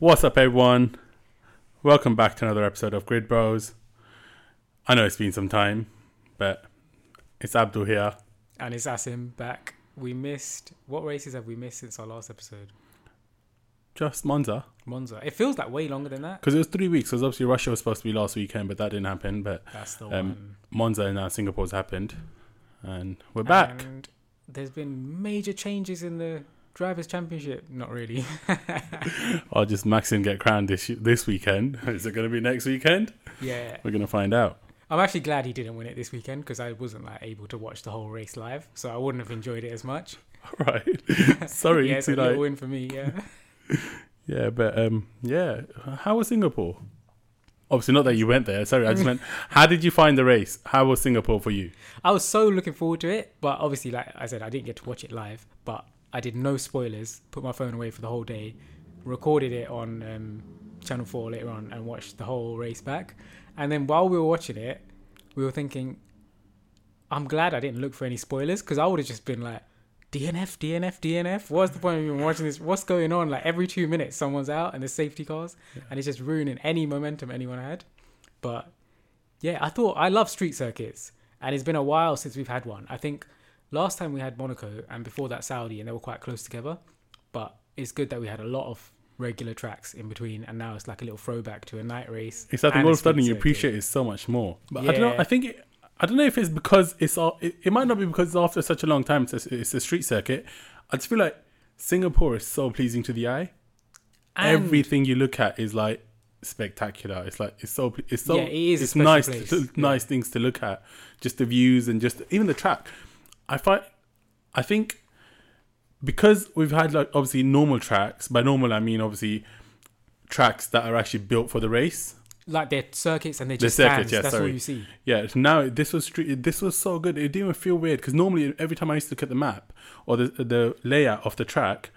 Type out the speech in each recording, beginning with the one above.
What's up, everyone? Welcome back to another episode of Grid Bros. I know it's been some time, but it's Abdul here. And it's Asim back. We missed what races have we missed since our last episode? Just Monza, Monza. It feels like way longer than that. because it was three weeks. Because obviously Russia was supposed to be last weekend, but that didn't happen. But That's the Um, one. Monza and now Singapore's happened, and we're back. And there's been major changes in the drivers' championship. Not really. I'll just Max and get crowned this this weekend. Is it going to be next weekend? yeah. We're going to find out. I'm actually glad he didn't win it this weekend because I wasn't like able to watch the whole race live, so I wouldn't have enjoyed it as much. Right. Sorry yeah, it's to a like. win for me. Yeah. Yeah, but um, yeah. How was Singapore? Obviously, not that you went there. Sorry, I just meant. How did you find the race? How was Singapore for you? I was so looking forward to it, but obviously, like I said, I didn't get to watch it live. But I did no spoilers. Put my phone away for the whole day. Recorded it on um, Channel Four later on and watched the whole race back. And then while we were watching it, we were thinking, I'm glad I didn't look for any spoilers because I would have just been like, DNF, DNF, DNF. What's the point of even watching this? What's going on? Like every two minutes, someone's out and there's safety cars, and it's just ruining any momentum anyone had. But yeah, I thought I love street circuits, and it's been a while since we've had one. I think last time we had Monaco, and before that Saudi, and they were quite close together. But it's good that we had a lot of regular tracks in between, and now it's like a little throwback to a night race. Think all of a sudden you appreciate it so much more. But I don't know. I think it, I don't know if it's because it's all. It, it might not be because it's after such a long time. It's a, it's a street circuit. I just feel like Singapore is so pleasing to the eye. And- Everything you look at is like spectacular. It's like it's so it's so Yeah, it is it's nice to, Yeah. nice things to look at. Just the views and just even the track. I find I think because we've had like obviously normal tracks. By normal I mean obviously tracks that are actually built for the race. like they're circuits and they're The just circuits, stands. yeah, That's all you see. Yeah, now this was street. This was so good. It didn't even feel weird because normally every time I used to look at the map or the the layout of the track,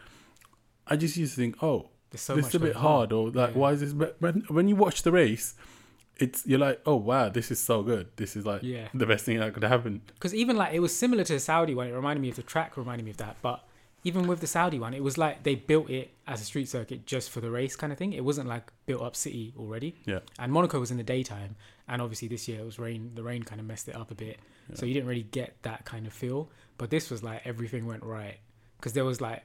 I just used to think, oh, so this is a bit on. hard, or like, Yeah. why is this? But when when you watch the race, it's you're like, oh wow, this is so good. This is like Yeah. the best thing that could happen. Because even like it was similar to the Saudi one. It reminded me of the track, reminded me of that. But even with the Saudi one, it was like they built it as a street circuit just for the race kind of thing. It wasn't like built up city already. Yeah. And Monaco was in the daytime, and obviously this year it was rain. The rain kind of messed it up a bit, so you didn't really get that kind of feel. But this was like everything went right because there was like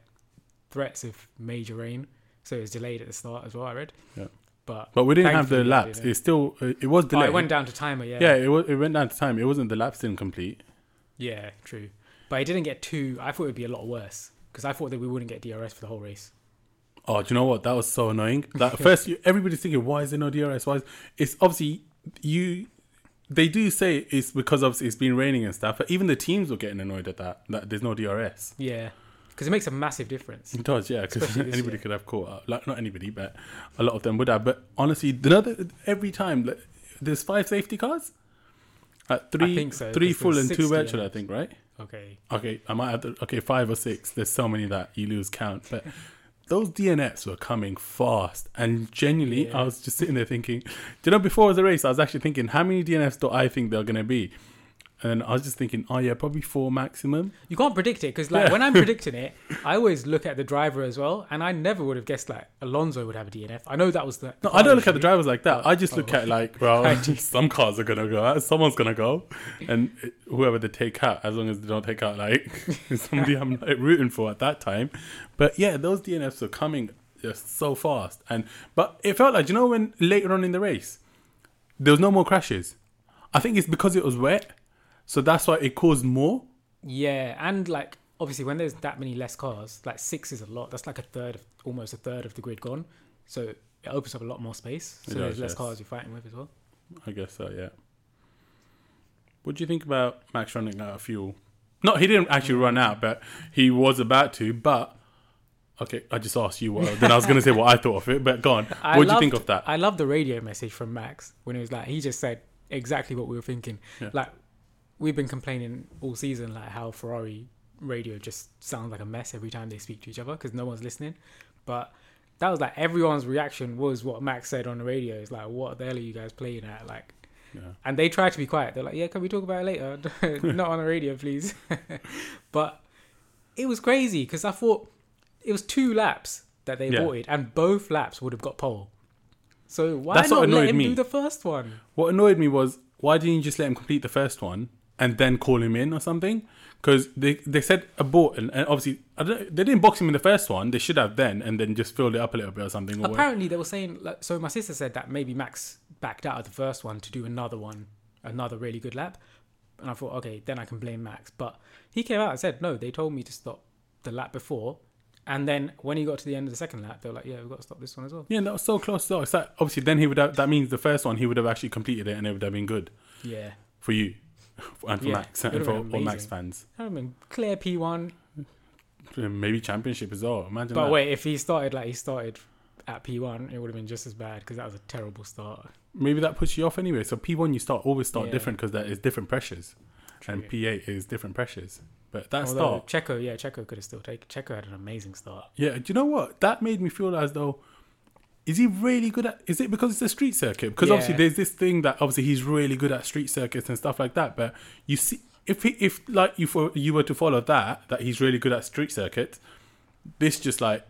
threats of major rain, so it was delayed at the start as well. I read. Yeah. But But we didn't have the Thankfully, laps. It still it was oh, delayed. it went down to timer. Yeah. yeah, it was, it went down to time. It wasn't the laps didn't complete. Yeah, true. But it didn't get too. I thought it would be a lot worse because I thought that we wouldn't get DRS for the whole race. Oh, do you know what? That was so annoying. That first, everybody's thinking, why is there no DRS? Why is it's obviously you? They do say it's because obviously it's been raining and stuff, but even the teams were getting annoyed at that. That there's no DRS. Yeah, because it makes a massive difference. It does, yeah, because anybody year. could have caught up. Like not anybody, but a lot of them would have. But honestly, another every time like, there's five safety cars. Three, so, three full and two virtual. I think, right? Okay. Okay, I might have to. Okay, five or six. There's so many that you lose count. But those DNFs were coming fast, and genuinely, Yeah. I was just sitting there thinking, do you know, before the race, I was actually thinking, how many DNFs do I think they're gonna be? And I was just thinking, oh yeah, probably four maximum. You can't predict it because, like, Yeah. when I'm predicting it, I always look at the driver as well, and I never would have guessed like Alonso would have a DNF. I know that was the. No, I don't look at the drivers like that. I just look oh. at like, well, some cars are gonna go out, someone's gonna go, and whoever they take out, as long as they don't take out like somebody I'm like, rooting for at that time. But yeah, those DNFs are coming just so fast, and but it felt like you know when later on in the race, there was no more crashes. I think it's because it was wet, so that's why it caused more. Yeah, and like obviously when there's that many less cars, like six is a lot. That's like a third, of, almost a third of the grid gone. So it opens up a lot more space. So there's less yes. cars you're fighting with as well. I guess so, yeah. What do you think about Max running out of fuel? No, he didn't actually run out, but he was about to. But okay, I just asked you. What, then I was going to say what I thought of it, but go on. What do you think of that? I love the radio message from Max when it was like he just said exactly what we were thinking. Yeah. Like we've been complaining all season like how Ferrari radio just sounds like a mess every time they speak to each other because no one's listening. But that was like everyone's reaction was what Max said on the radio. It's like, what the hell are you guys playing at? Like, Yeah. and they tried to be quiet. They're like, yeah, can we talk about it later? Not on the radio, please. but it was crazy because I thought it was two laps that they Yeah. aborted, and both laps would have got pole. So why That's not let him me. do the first one? What annoyed me was why didn't you just let him complete the first one and then call him in or something? Because they they said abort and, and obviously I don't, they didn't box him in the first one. They should have then and then just filled it up a little bit or something. Or what- Apparently, they were saying. Like, so my sister said that maybe Max backed out of the first one to do another one, another really good lap. And I thought, okay, then I can blame Max. But he came out and said, no, they told me to stop the lap before. And then when he got to the end of the second lap, they were like, yeah, we've got to stop this one as well. yeah, that was so close though. It's like obviously then he would have that means the first one he would have actually completed it and it would have been good Yeah. for you and for Yeah, Max and for all Max fans. I mean, clear P1. Maybe championship as well. Imagine But that. wait, if he started like he started at P1, it would have been just as bad because that was a terrible start. Maybe that puts you off anyway. So P1 you start always start Yeah. different because there is different pressures, and P8 is different pressures. But that Although start, Checo, yeah, Checo could have still taken. Checo had an amazing start. yeah. Do you know what? That made me feel as though, is he really good at? Is it because it's a street circuit? Because obviously there's this thing that obviously he's really good at street circuits and stuff like that. But you see, if he, if like you for you were to follow that that he's really good at street circuits, this just like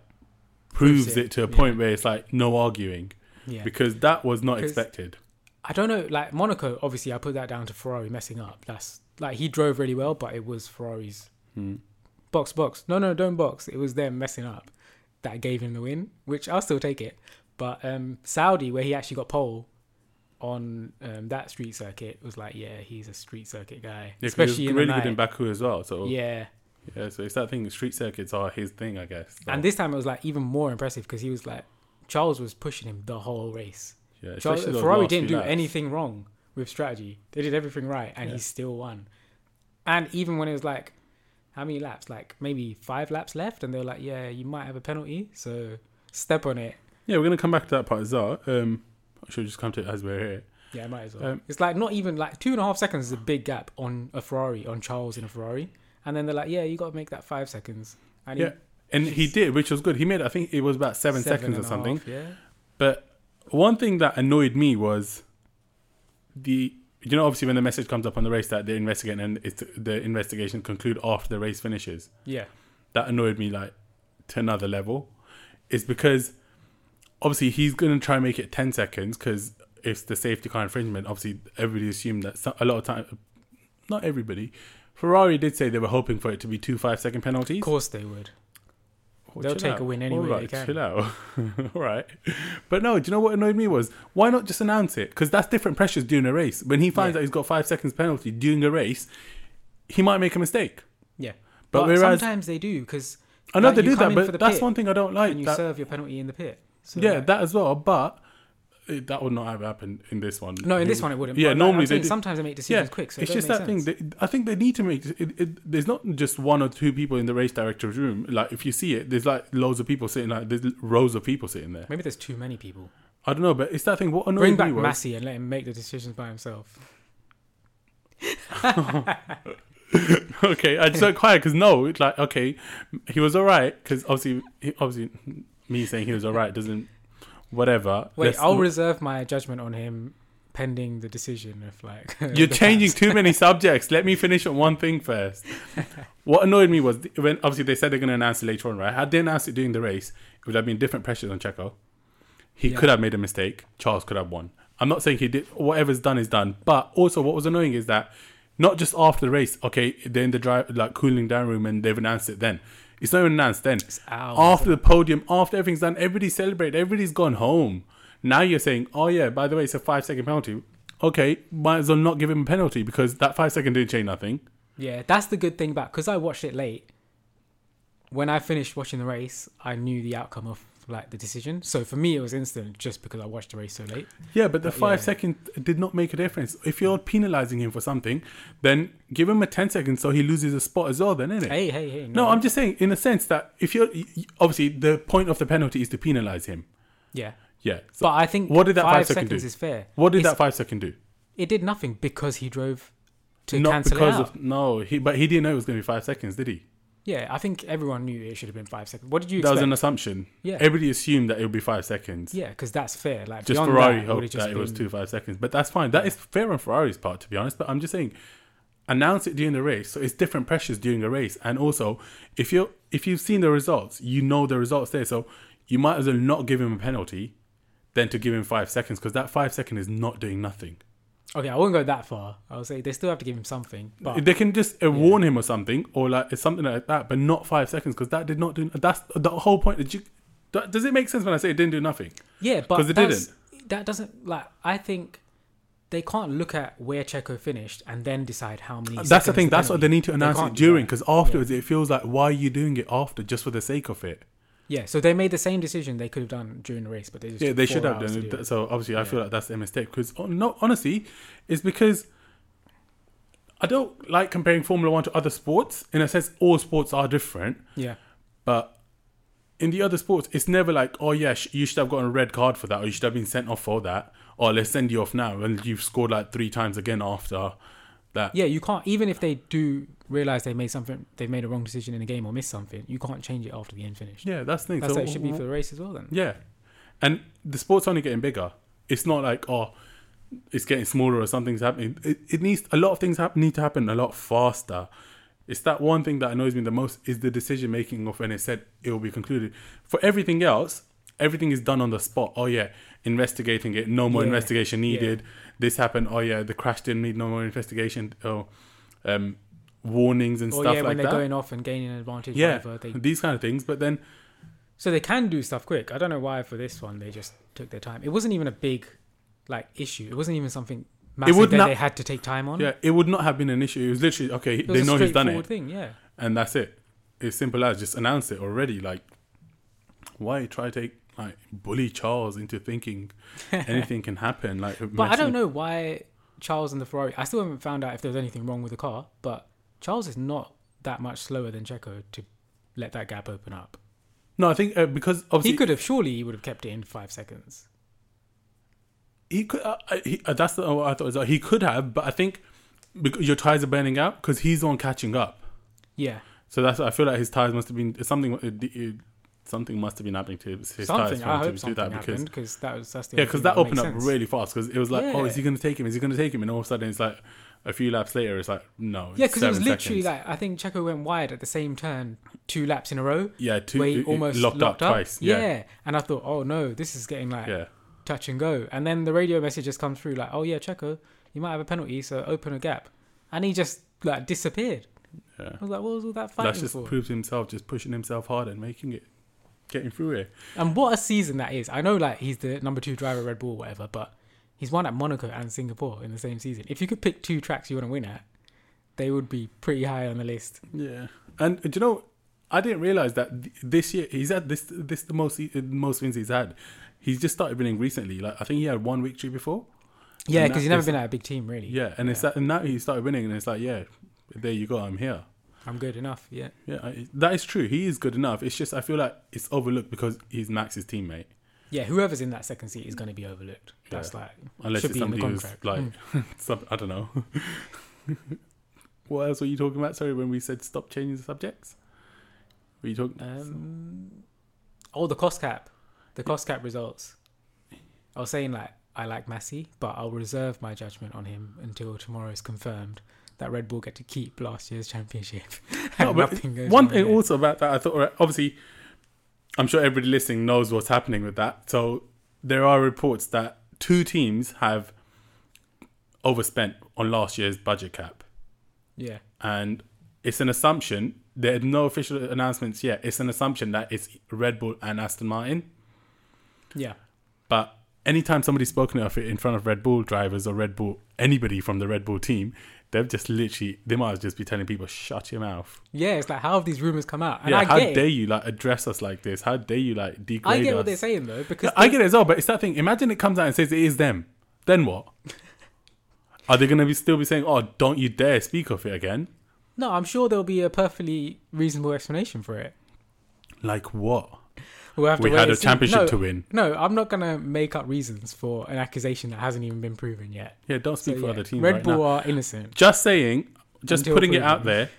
proves Proves it, it, to a yeah. point where it's like no arguing Yeah. because that was not expected. I don't know, like Monaco. Obviously, I put that down to Ferrari messing up. That's like he drove really well, but it was Ferrari's Hmm. box box. No, no, don't box. It was them messing up that gave him the win, which I'll still take it. But um, Saudi, where he actually got pole on um, that street circuit, was like, yeah, he's a street circuit guy, Yeah, 'cause he especially was in really good in. Baku as well. So Yeah, Yeah, so it's that thing. Street circuits are his thing, I guess. So, and this time it was like even more impressive because he was like Charles was pushing him the whole race. yeah, Charles, Ferrari didn't do laps. anything wrong with strategy. They did everything right, and Yeah. he still won. And even when it was like, how many laps? Like maybe five laps left, and they were like, "Yeah, you might have a penalty, so step on it." Yeah, we're gonna come back to that part as well. Um, I should just come to it as we're here. Yeah, might as well. Um, it's like not even like two and a half seconds is a big gap on a Ferrari on Charles in a Ferrari, and then they're like, "Yeah, you got to make that five seconds." And Yeah, and he did, which was good. He made, I think it was about seven, seconds or something. half, yeah, But one thing that annoyed me was the you know obviously when the message comes up on the race that they're investigating and it's the investigation conclude after the race finishes. yeah, That annoyed me like to another level. Is because obviously he's gonna try and make it ten seconds because it's the safety car infringement. Obviously everybody assumed that some, a lot of time, not everybody. Ferrari did say they were hoping for it to be two five second penalties. of course they would. Oh, They'll take out. a win any way All they right, can. Chill out. All right. But no, do you know what annoyed me was why not just announce it? Because that's different pressures during a race. When he finds Yeah. that he's got five seconds penalty during a race, he might make a mistake. Yeah, But, but, whereas sometimes they do because I know like, they do that, but that's pit one thing I don't like. and you that- serve your penalty in the pit. So yeah, like- that as well. But it, that would not have happened in this one. No, in this would- one it wouldn't. Yeah, like, normally I'm they do. sometimes they make decisions quick. So it's it just that make thing. They, I think they need to make. It, it, there's not just one or two people in the race director's room. Like if you see it, there's like loads of people sitting. Like there's rows of people sitting there. Maybe there's too many people. I don't know, but it's that thing. What annoyed Bring back was Masi and let him make the decisions by himself. okay, I just went quiet because no, it's like okay, he was all right because obviously, he, obviously, me saying he was all right doesn't, whatever. Wait, Let's- I'll reserve my judgment on him pending the decision of like. You're changing too many subjects. Let me finish on one thing first. what annoyed me was when obviously they said they're going to announce it later on, right? Had they announced it during the race, it would have been different pressures on Checo. He Yeah. could have made a mistake. Charles could have won. I'm not saying he did. Whatever's done is done. But also, what was annoying is that not just after the race. Okay, they're in the drive like cooling down room and they've announced it. Then it's not even announced. Then after the podium, after everything's done, everybody's celebrated, everybody's gone home. Now you're saying, oh yeah, by the way, it's a five second penalty. Okay, might as well not give him a penalty because that five second didn't change nothing. Yeah, that's the good thing about because I watched it late. When I finished watching the race, I knew the outcome of like the decision. So for me, it was instant just because I watched the race so late. Yeah, but the But five yeah. second did not make a difference. If you're penalizing him for something, then give him a 10 seconds so he loses a spot as well, then, innit? Hey, hey, hey! no, I'm just saying, in a sense that if you're obviously the point of the penalty is to penalize him. yeah. Yeah. So But I think what did that five, five second seconds do? is fair. what did it's- that five second do? It did nothing because he drove to not cancel because it out. of no, he but he didn't know it was going to be five seconds, did he? Yeah, I think everyone knew it should have been five seconds. What did you That was an assumption. yeah, Everybody assumed that it would be five seconds. yeah, because that's fair. Like Just beyond Ferrari that, it hoped would've just that it was two five seconds, but that's fine. That is fair on Ferrari's part, to be honest. But I'm just saying, announce it during the race, so it's different pressures during a race. And also, if you if you've seen the results, you know the results there. So you might as well not give him a penalty than to give him five seconds because that five second is not doing nothing. Okay, I won't go that far. I would say they still have to give him something. But They can just uh, warn him or something, or like it's something like that, but not five seconds because that did not do. That's the whole point. Did you? Does it make sense when I say it didn't do nothing? yeah, but 'Cause it didn't. That doesn't like. I think they can't look at where Checo finished and then decide how many. That's the thing. That's what they need to announce it during because afterwards it feels like why are you doing it after just for the sake of it? Yeah, so they made the same decision they could have done during the race, but they just Yeah, they should have done do it. So obviously, I feel like that's a mistake. Because no, honestly, it's because I don't like comparing Formula One to other sports. In a sense, all sports are different, Yeah, but in the other sports, it's never like, oh yeah, you should have gotten a red card for that, or you should have been sent off for that, or let's send you off now, and you've scored like three times again after that. yeah, you can't even if they do realize they made something, they've made a wrong decision in the game or missed something, you can't change it after the end finished. Yeah, that's the thing. That's So how it should be for the race as well. Then Yeah, and the sport's only getting bigger. It's not like oh, it's getting smaller or something's happening. It, it needs a lot of things happen, need to happen a lot faster. It's that one thing that annoys me the most is the decision making of when it said it will be concluded. For everything else, everything is done on the spot. Oh yeah, investigating it. No more Yeah, investigation yeah. needed. This happened. Oh yeah, the crash didn't need no more investigation. Oh, um, warnings and or stuff yeah, like when they're going off and gaining an advantage, yeah, whatever, they these kind of things. But then So they can do stuff quick. I don't know why for this one they just took their time. It wasn't even a big like issue. It wasn't even something massive would that not- they had to take time on. yeah, it would not have been an issue. It was literally okay. it was They know he's done it. thing. Yeah, and that's it. It's simple as just announce it already. Like, why try to take like bully Charles into thinking anything can happen? Like, but I don't know why Charles and the Ferrari. I still haven't found out if there was anything wrong with the car. But Charles is not that much slower than Checo to let that gap open up. No, I think uh, because obviously He could have surely he would have kept it in five seconds. he could. Uh, uh, he, uh, that's the, what I thought. As well. He could have, but I think because your tires are burning out because he's on catching up. Yeah, So that's. I feel like his tires must have been something. Something must have been happening to his tires for I him to do that because because that was that's the Yeah, because thing that opened up sense. really fast. Because it was like, oh, is he going to take him? Is he going to take him? And all of a sudden, it's like a few laps later, it's like, no. Yeah, because it was literally seconds. like I think Checo went wide at the same turn two laps in a row. yeah, two where he it- it almost locked, locked, up, up. twice. Yeah. Yeah, and I thought, oh no, this is getting like yeah, touch and go. And then the radio message just comes through like, oh yeah, Checo, you might have a penalty, so open a gap. And he just like disappeared. yeah. I was like, what was all that That fighting just for? proves himself, just pushing himself harder and making it, getting through it. And what a season that is. I know like he's the number two driver at Red Bull, whatever, but he's won at Monaco and Singapore in the same season. If you could pick two tracks you want to win at, they would be pretty high on the list. Yeah, and do you know, I didn't realize that th- this year he's had this this the most he- most wins he's had. He's just started winning recently. Like I think he had one victory before. Yeah, because he's never been at a big team really. Yeah, and it's that, and now he started winning, and it's like, yeah, there you go, I'm here. I'm good enough. Yeah. Yeah, I, that is true. He is good enough. It's just I feel like it's overlooked because he's Max's teammate. Yeah, whoever's in that second seat is going to be overlooked. That's like Unless should it's be in the somebody who's contract. like, Mm. some, I don't know. what else were you talking about? Sorry, when we said stop changing the subjects. Were you talking? Um, oh, the cost cap, the cost cap results. I was saying like I like Masi, but I'll reserve my judgment on him until tomorrow is confirmed that Red Bull get to keep last year's championship. No, but One thing also about that, I thought, right, obviously, I'm sure everybody listening knows what's happening with that. So there are reports that two teams have overspent on last year's budget cap. yeah, and it's an assumption. There are no official announcements yet. It's an assumption that it's Red Bull and Aston Martin. yeah, But anytime somebody's spoken of it in front of Red Bull drivers or Red Bull anybody from the Red Bull team, they've just literally they might just be telling people shut your mouth. yeah. It's like how have these rumors come out? And yeah, I how get dare it. you like address us like this? How dare you like degrade I get us? what they're saying though because I they- get it as well, but it's that thing. Imagine it comes out and says it is them. Then what? Are they going to be still be saying, "Oh, don't you dare speak of it again"? no, I'm sure there'll be a perfectly reasonable explanation for it. Like what? We'll have to We had a see. championship No, to win. No, I'm not gonna make up reasons for an accusation that hasn't even been proven yet. Yeah, don't So, speak for yeah, other teams. Red right Bull now. are innocent. just saying, just Until putting it out there.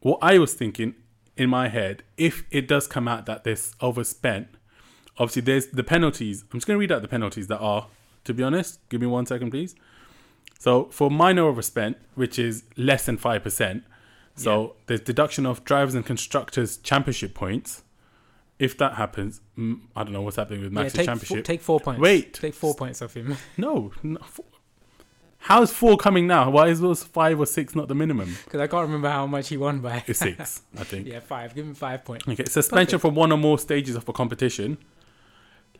What I was thinking in my head, if it does come out that this overspent, obviously there's the penalties. I'm just going to read out the penalties that are. To be honest, give me one second, please. So for minor overspent, which is less than five percent, so there's deduction of drivers and constructors championship points. If that happens, I don't know what's happening with Yeah, Max's four, championship. take four points. Wait. take four points off him no, no four. how's four coming now? Why is those five or six not the minimum? because I can't remember how much he won by. It's six, I think. yeah, five. Give him five points. Okay, suspension for one or more stages of a competition,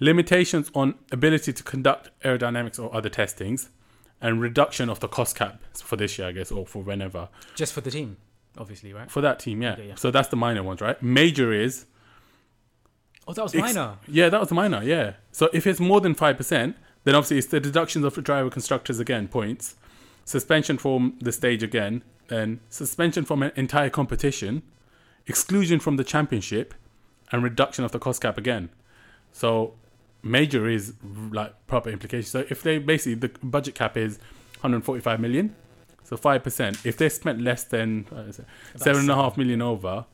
limitations on ability to conduct aerodynamics or other testings, and reduction of the cost cap for this year, I guess, or for whenever. Just for the team, obviously, right? For that team, yeah. Yeah, yeah. So that's the minor ones, right? Major is Oh, that was Ex- minor. yeah, that was minor, yeah. So if it's more than five percent, then obviously it's the deductions of the driver constructors again, points, suspension from the stage again, then suspension from an entire competition, exclusion from the championship, and reduction of the cost cap again. So major is like proper implication. So if they basically the budget cap is 145 million, so five percent. If they spent less than uh, seven and a half million over,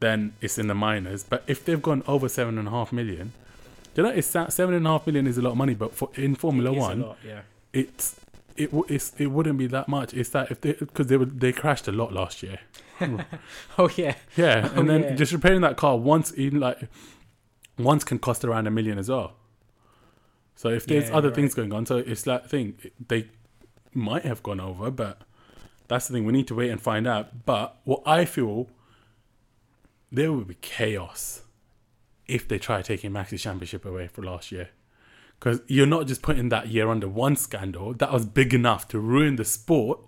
then it's in the minors. But if they've gone over seven and a half million, you know it's seven and a half million is a lot of money. But for in Formula One, lot, yeah. it's it w- it's, it wouldn't be that much. It's that if they because they would they crashed a lot last year. Oh yeah, Yeah, Oh, and then yeah. just repairing that car once in like once can cost around a million as well. So if there's Yeah, other right. things going on, so it's that thing they might have gone over, but that's the thing we need to wait and find out. But what I feel there will be chaos if they try taking Max's championship away for last year. Because you're not just putting that year under one scandal that was big enough to ruin the sport.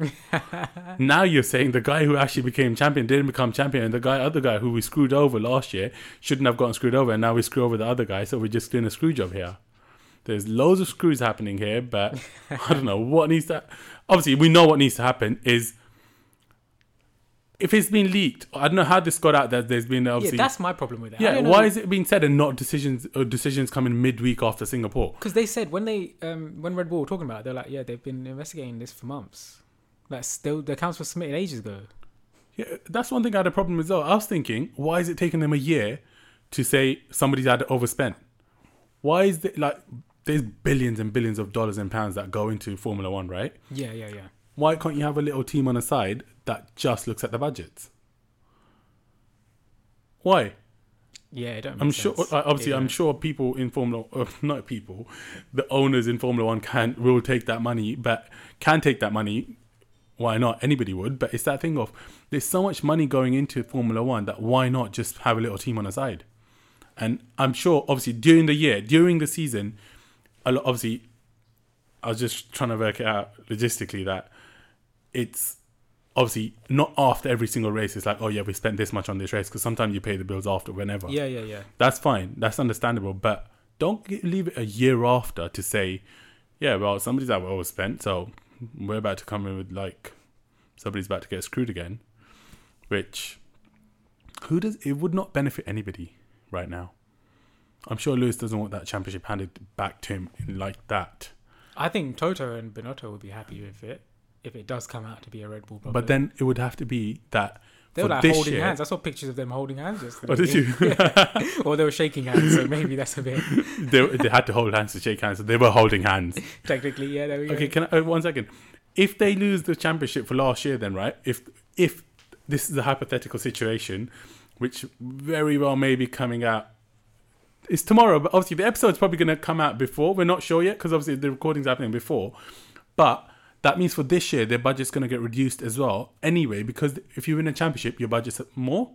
now you're saying the guy who actually became champion didn't become champion, and the guy, other guy who we screwed over last year shouldn't have gotten screwed over, and now we screw over the other guy. So we're just doing a screw job here. There's loads of screws happening here, but I don't know what needs to. Obviously, we know what needs to happen is if it's been leaked. I don't know how this got out that there's been obviously. yeah. That's my problem with it. Yeah, why is it being said and not decisions or decisions coming midweek after Singapore? Because they said when they um when Red Bull were talking about, it, they're like, yeah, they've been investigating this for months. Like, still, the accounts were submitted ages ago. Yeah, that's one thing I had a problem with. Though I was thinking, why is it taking them a year to say somebody's had overspent? Why is it like there's billions and billions of dollars and pounds that go into Formula One, right? Yeah, yeah, yeah. Why can't you have a little team on the side that just looks at the budgets? Why? Yeah, it don't. I'm sure. sense. uh, Obviously, It I'm sure people in Formula, uh, not people, the owners in Formula One can will take that money, but can take that money. Why not? Anybody would, but it's that thing of there's so much money going into Formula One that why not just have a little team on the side? And I'm sure, obviously, during the year, during the season, a lot. Obviously, I was just trying to work it out logistically that it's obviously not after every single race. It's like, oh yeah, we spent this much on this race because sometimes you pay the bills after, whenever. Yeah, yeah, yeah. That's fine. That's understandable. But don't g- leave it a year after to say, yeah, well, somebody's that overspent, so we're about to come in with like somebody's about to get screwed again. Which, who does it would not benefit anybody right now. I'm sure Lewis doesn't want that championship handed back to him like that. I think Toto and Binotto would be happy with it if it does come out to be a Red Bull. Problem. But then it would have to be that they were like holding year- hands. I saw pictures of them holding hands yesterday. Oh, did you? or they were shaking hands. So maybe that's a bit they, they had to hold hands to shake hands. So they were holding hands. technically. Yeah, there we go. Okay, can I, uh, one second. If they lose the championship for last year, then right? If if this is a hypothetical situation, which very well may be coming out, it's tomorrow. But obviously, the episode's probably going to come out before. We're not sure yet because obviously the recording's happening before. But that means for this year, their budget's going to get reduced as well. Anyway, because if you win a championship, your budget's more.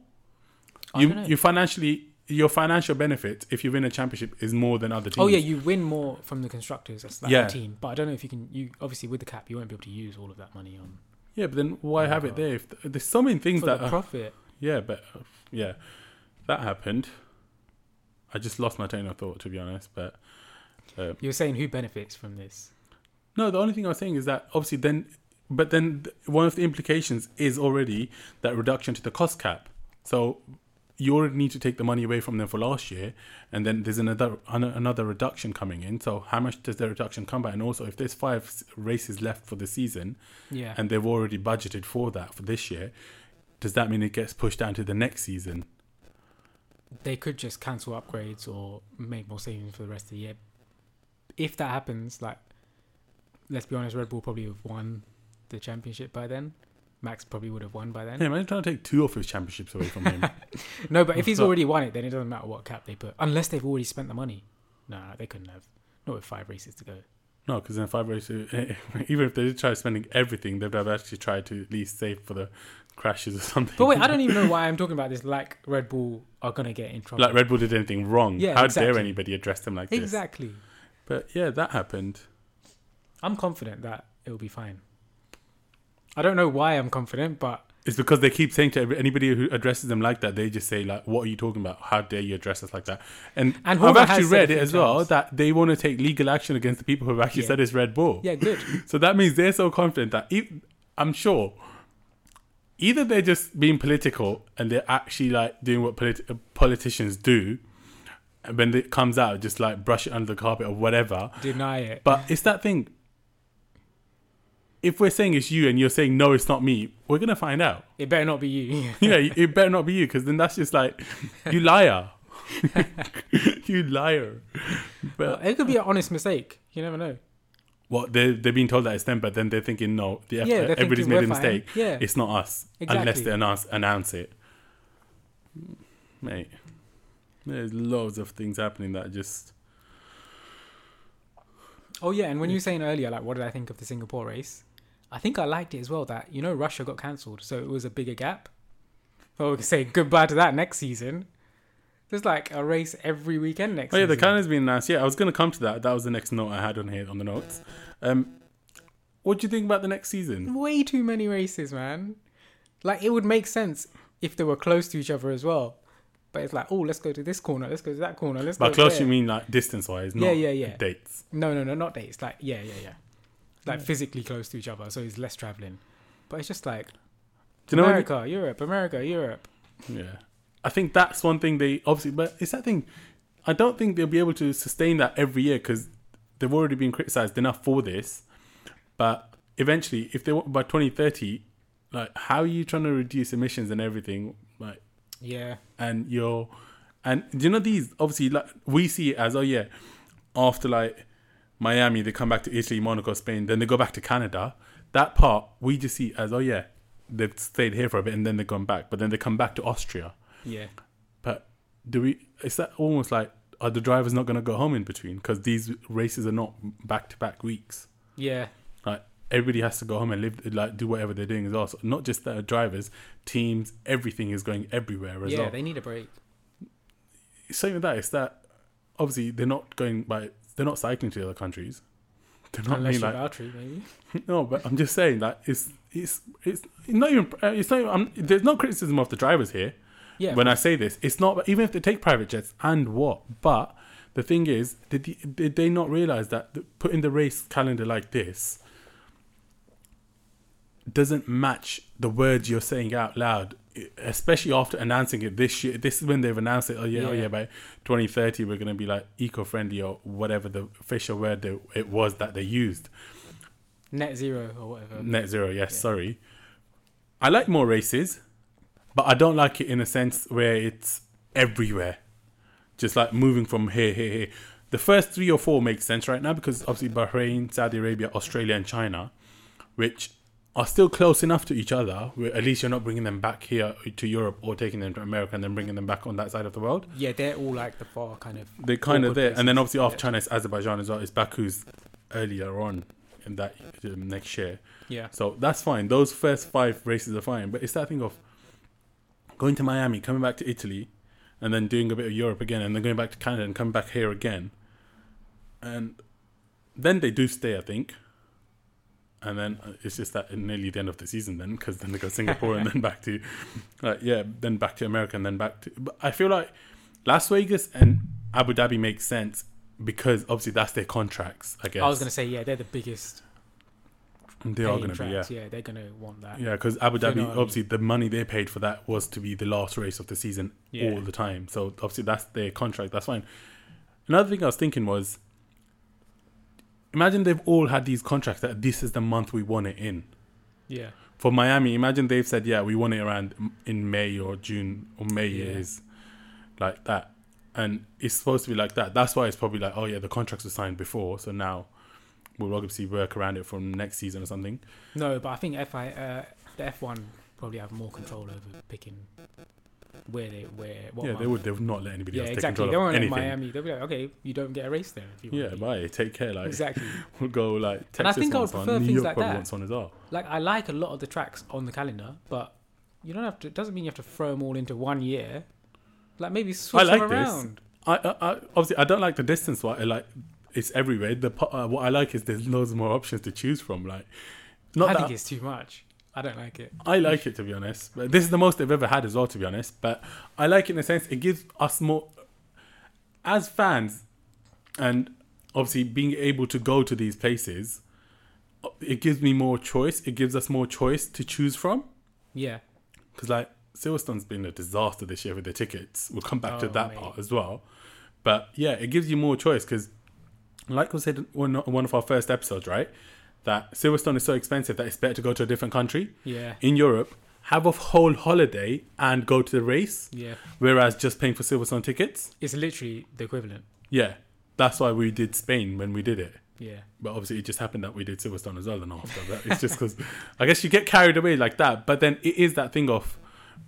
You you financially your financial benefit if you win a championship is more than other teams. Oh yeah, you win more from the constructors as that Yeah. team. But I don't know if you can. You obviously with the cap, you won't be able to use all of that money on Yeah, but then why have it there? If there's so many things for that the are, profit. yeah, but uh, yeah, that happened. I just lost my train of thought to be honest. But uh, You were saying who benefits from this? No, the only thing I was saying is that obviously then, but then one of the implications is already that reduction to the cost cap. So you already need to take the money away from them for last year, and then there's another an- another reduction coming in. So how much does the reduction come by? And also, if there's five races left for the season, Yeah. and they've already budgeted for that for this year, does that mean it gets pushed down to the next season? they could just cancel upgrades or make more savings for the rest of the year. If that happens, like let's be honest, Red Bull probably would have won the championship by then. Max probably would have won by then. Yeah, man, trying to take two of his championships away from him. No, but if he's already won it, then it doesn't matter what cap they put, unless they've already spent the money. No, they couldn't have. Not with five races to go. no, because in five races, even if they did try spending everything, they'd have actually tried to at least save for the crashes or something. But wait, I don't even know why I'm talking about this. Like Red Bull are gonna get in trouble. like Red Bull did anything wrong. Yeah, How exactly. dare anybody address them like this? exactly. But yeah, that happened. I'm confident that it'll be fine. I don't know why I'm confident, but It's because they keep saying to anybody who addresses them like that, they just say like, "What are you talking about? How dare you address us like that?" And, And I've actually read it as well that they want to take legal action against the people who have actually Yeah. said it's Red Bull. yeah, good. So that means they're so confident that e- I'm sure either they're just being political and they're actually like doing what politi- uh, politicians do, and when it comes out, just like brush it under the carpet or whatever. Deny it. But it's that thing. If we're saying it's you and you're saying no, it's not me, we're gonna find out. It better not be you. yeah, it better not be you because then that's just like you liar, you liar. But it could be an honest mistake. You never know. Well, they they're being told that it's them, but then they're thinking no, the Yeah, they're everybody's made a we're fine. mistake. Yeah. It's not us unless they announce announce it. Mate, there's loads of things happening that just Oh yeah, and when you were saying earlier, like, what did I think of the Singapore race? I think I liked it as well. That you know Russia got cancelled, so it was a bigger gap. Well, we can say goodbye to that next season. There's like a race every weekend next. Oh yeah, the season. calendar's been announced. Yeah, I was gonna come to that. That was the next note I had on here on the notes. Um, what do you think about the next season? way too many races, man. Like it would make sense if they were close to each other as well. But it's like, oh, let's go to this corner, let's go to that corner, let's By go. close, there. you mean like distance wise, not Yeah, yeah, yeah. dates. No, no, no, not dates. Like, yeah, yeah, yeah. Like physically close to each other, so it's less traveling. But it's just like Do you know what? America, Europe, America, Europe. Yeah, I think that's one thing they obviously, but it's that thing. I don't think they'll be able to sustain that every year because they've already been criticized enough for this. But eventually, if they want by 2030, like how are you trying to reduce emissions and everything? Like, Yeah, and you're, and do you know these? Obviously, like we see it as oh yeah, after like Miami, they come back to Italy, Monaco, Spain, then they go back to Canada. That part we just see as oh yeah, they've stayed here for a bit and then they've gone back, but then they come back to Austria. yeah. But do we? Is that almost like are the drivers not going to go home in between because these races are not back to back weeks? Yeah, Like everybody has to go home and live, like do whatever they're doing as well. So not just the drivers, teams, everything is going everywhere as yeah. well. They need a break. Same with that. It's that obviously they're not going by. They're not cycling to the other countries. They're not Unless you're like Valtteri, maybe. no, but I'm just saying that it's it's it's not even uh, it's not. I'm, there's no criticism of the drivers here. Yeah. when I say this, it's not even if they take private jets and what. But the thing is, did, the, did they not realize that putting the race calendar like this doesn't match the words you're saying out loud, especially after announcing it this year. This is when they've announced it. Oh yeah, oh Yeah. yeah. By 2030, we're gonna be like eco-friendly or whatever the official word it was that they used. Net zero or whatever. Net zero, yes, Yeah. sorry. I like more races, but I don't like it in a sense where it's everywhere. Just like moving from here, here, here. The first three or four make sense right now because obviously Bahrain, Saudi Arabia, Australia, and China, which are still close enough to each other, where at least you're not bringing them back here to Europe or taking them to America and then bringing them back on that side of the world. Yeah, they're all like the far kind of. They're kind of there. And then obviously after yeah. China, it's Azerbaijan as well. It's Baku's earlier on in that um, next year. Yeah. So that's fine. Those first five races are fine. But it's that thing of going to Miami, coming back to Italy, and then doing a bit of Europe again, and then going back to Canada and coming back here again. And then they do stay, I think. And then uh, it's just that nearly the end of the season then, because then they go Singapore and then back to, like, yeah, then back to America and then back to. But I feel like Las Vegas and Abu Dhabi makes sense because obviously that's their contracts, I guess. I was gonna say yeah, they're the biggest. They are going to be, yeah. yeah. they're gonna want that. Yeah, because Abu you Dhabi, know what I mean? obviously, the money they paid for that was to be the last race of the season Yeah. all the time. So obviously, that's their contract. That's fine. Another thing I was thinking was, imagine they've all had these contracts that this is the month we want it in. Yeah. For Miami, imagine they've said, yeah, we want it around in May or June or May Yeah. is like that, and it's supposed to be like that. That's why it's probably like, oh yeah, the contracts were signed before, so now we'll obviously work around it from next season or something. No, but I think FI uh, the F1 probably have more control over picking where they where what yeah, they would. They would not let anybody Yeah, else take exactly. They control of won't let anything. Miami. They'll be like, okay, you don't get a race there. If you Yeah, bye. Take care. Like exactly. we'll go like Texas And I think I would prefer New things York like that. wants one as well. Like I like a lot of the tracks on the calendar, but you don't have to. It doesn't mean you have to throw them all into one year. Like maybe switch like them this. around. I, I, I obviously I don't like the distance. I like it's everywhere. The uh, what I like is there's loads more options to choose from. Like, not I that think it's too much. I don't like it. I like it to be honest. But this is the most they've ever had as well, to be honest. But I like it in a sense it gives us more as fans, and obviously being able to go to these places. It gives me more choice. It gives us more choice to choose from. Yeah, Because like Silverstone's been a disaster this year with the tickets. We'll come back to Oh, that mate. part as well. But yeah, it gives you more choice because, like we said in one one of our first episodes, right? That Silverstone is so expensive that it's better to go to a different country yeah, in Europe, have a whole holiday and go to the race, yeah. whereas just paying for Silverstone tickets. It's literally the equivalent. Yeah, that's why we did Spain when we did it. Yeah, But obviously, it just happened that we did Silverstone as well. And after that, it's just because I guess you get carried away like that. But then it is that thing of,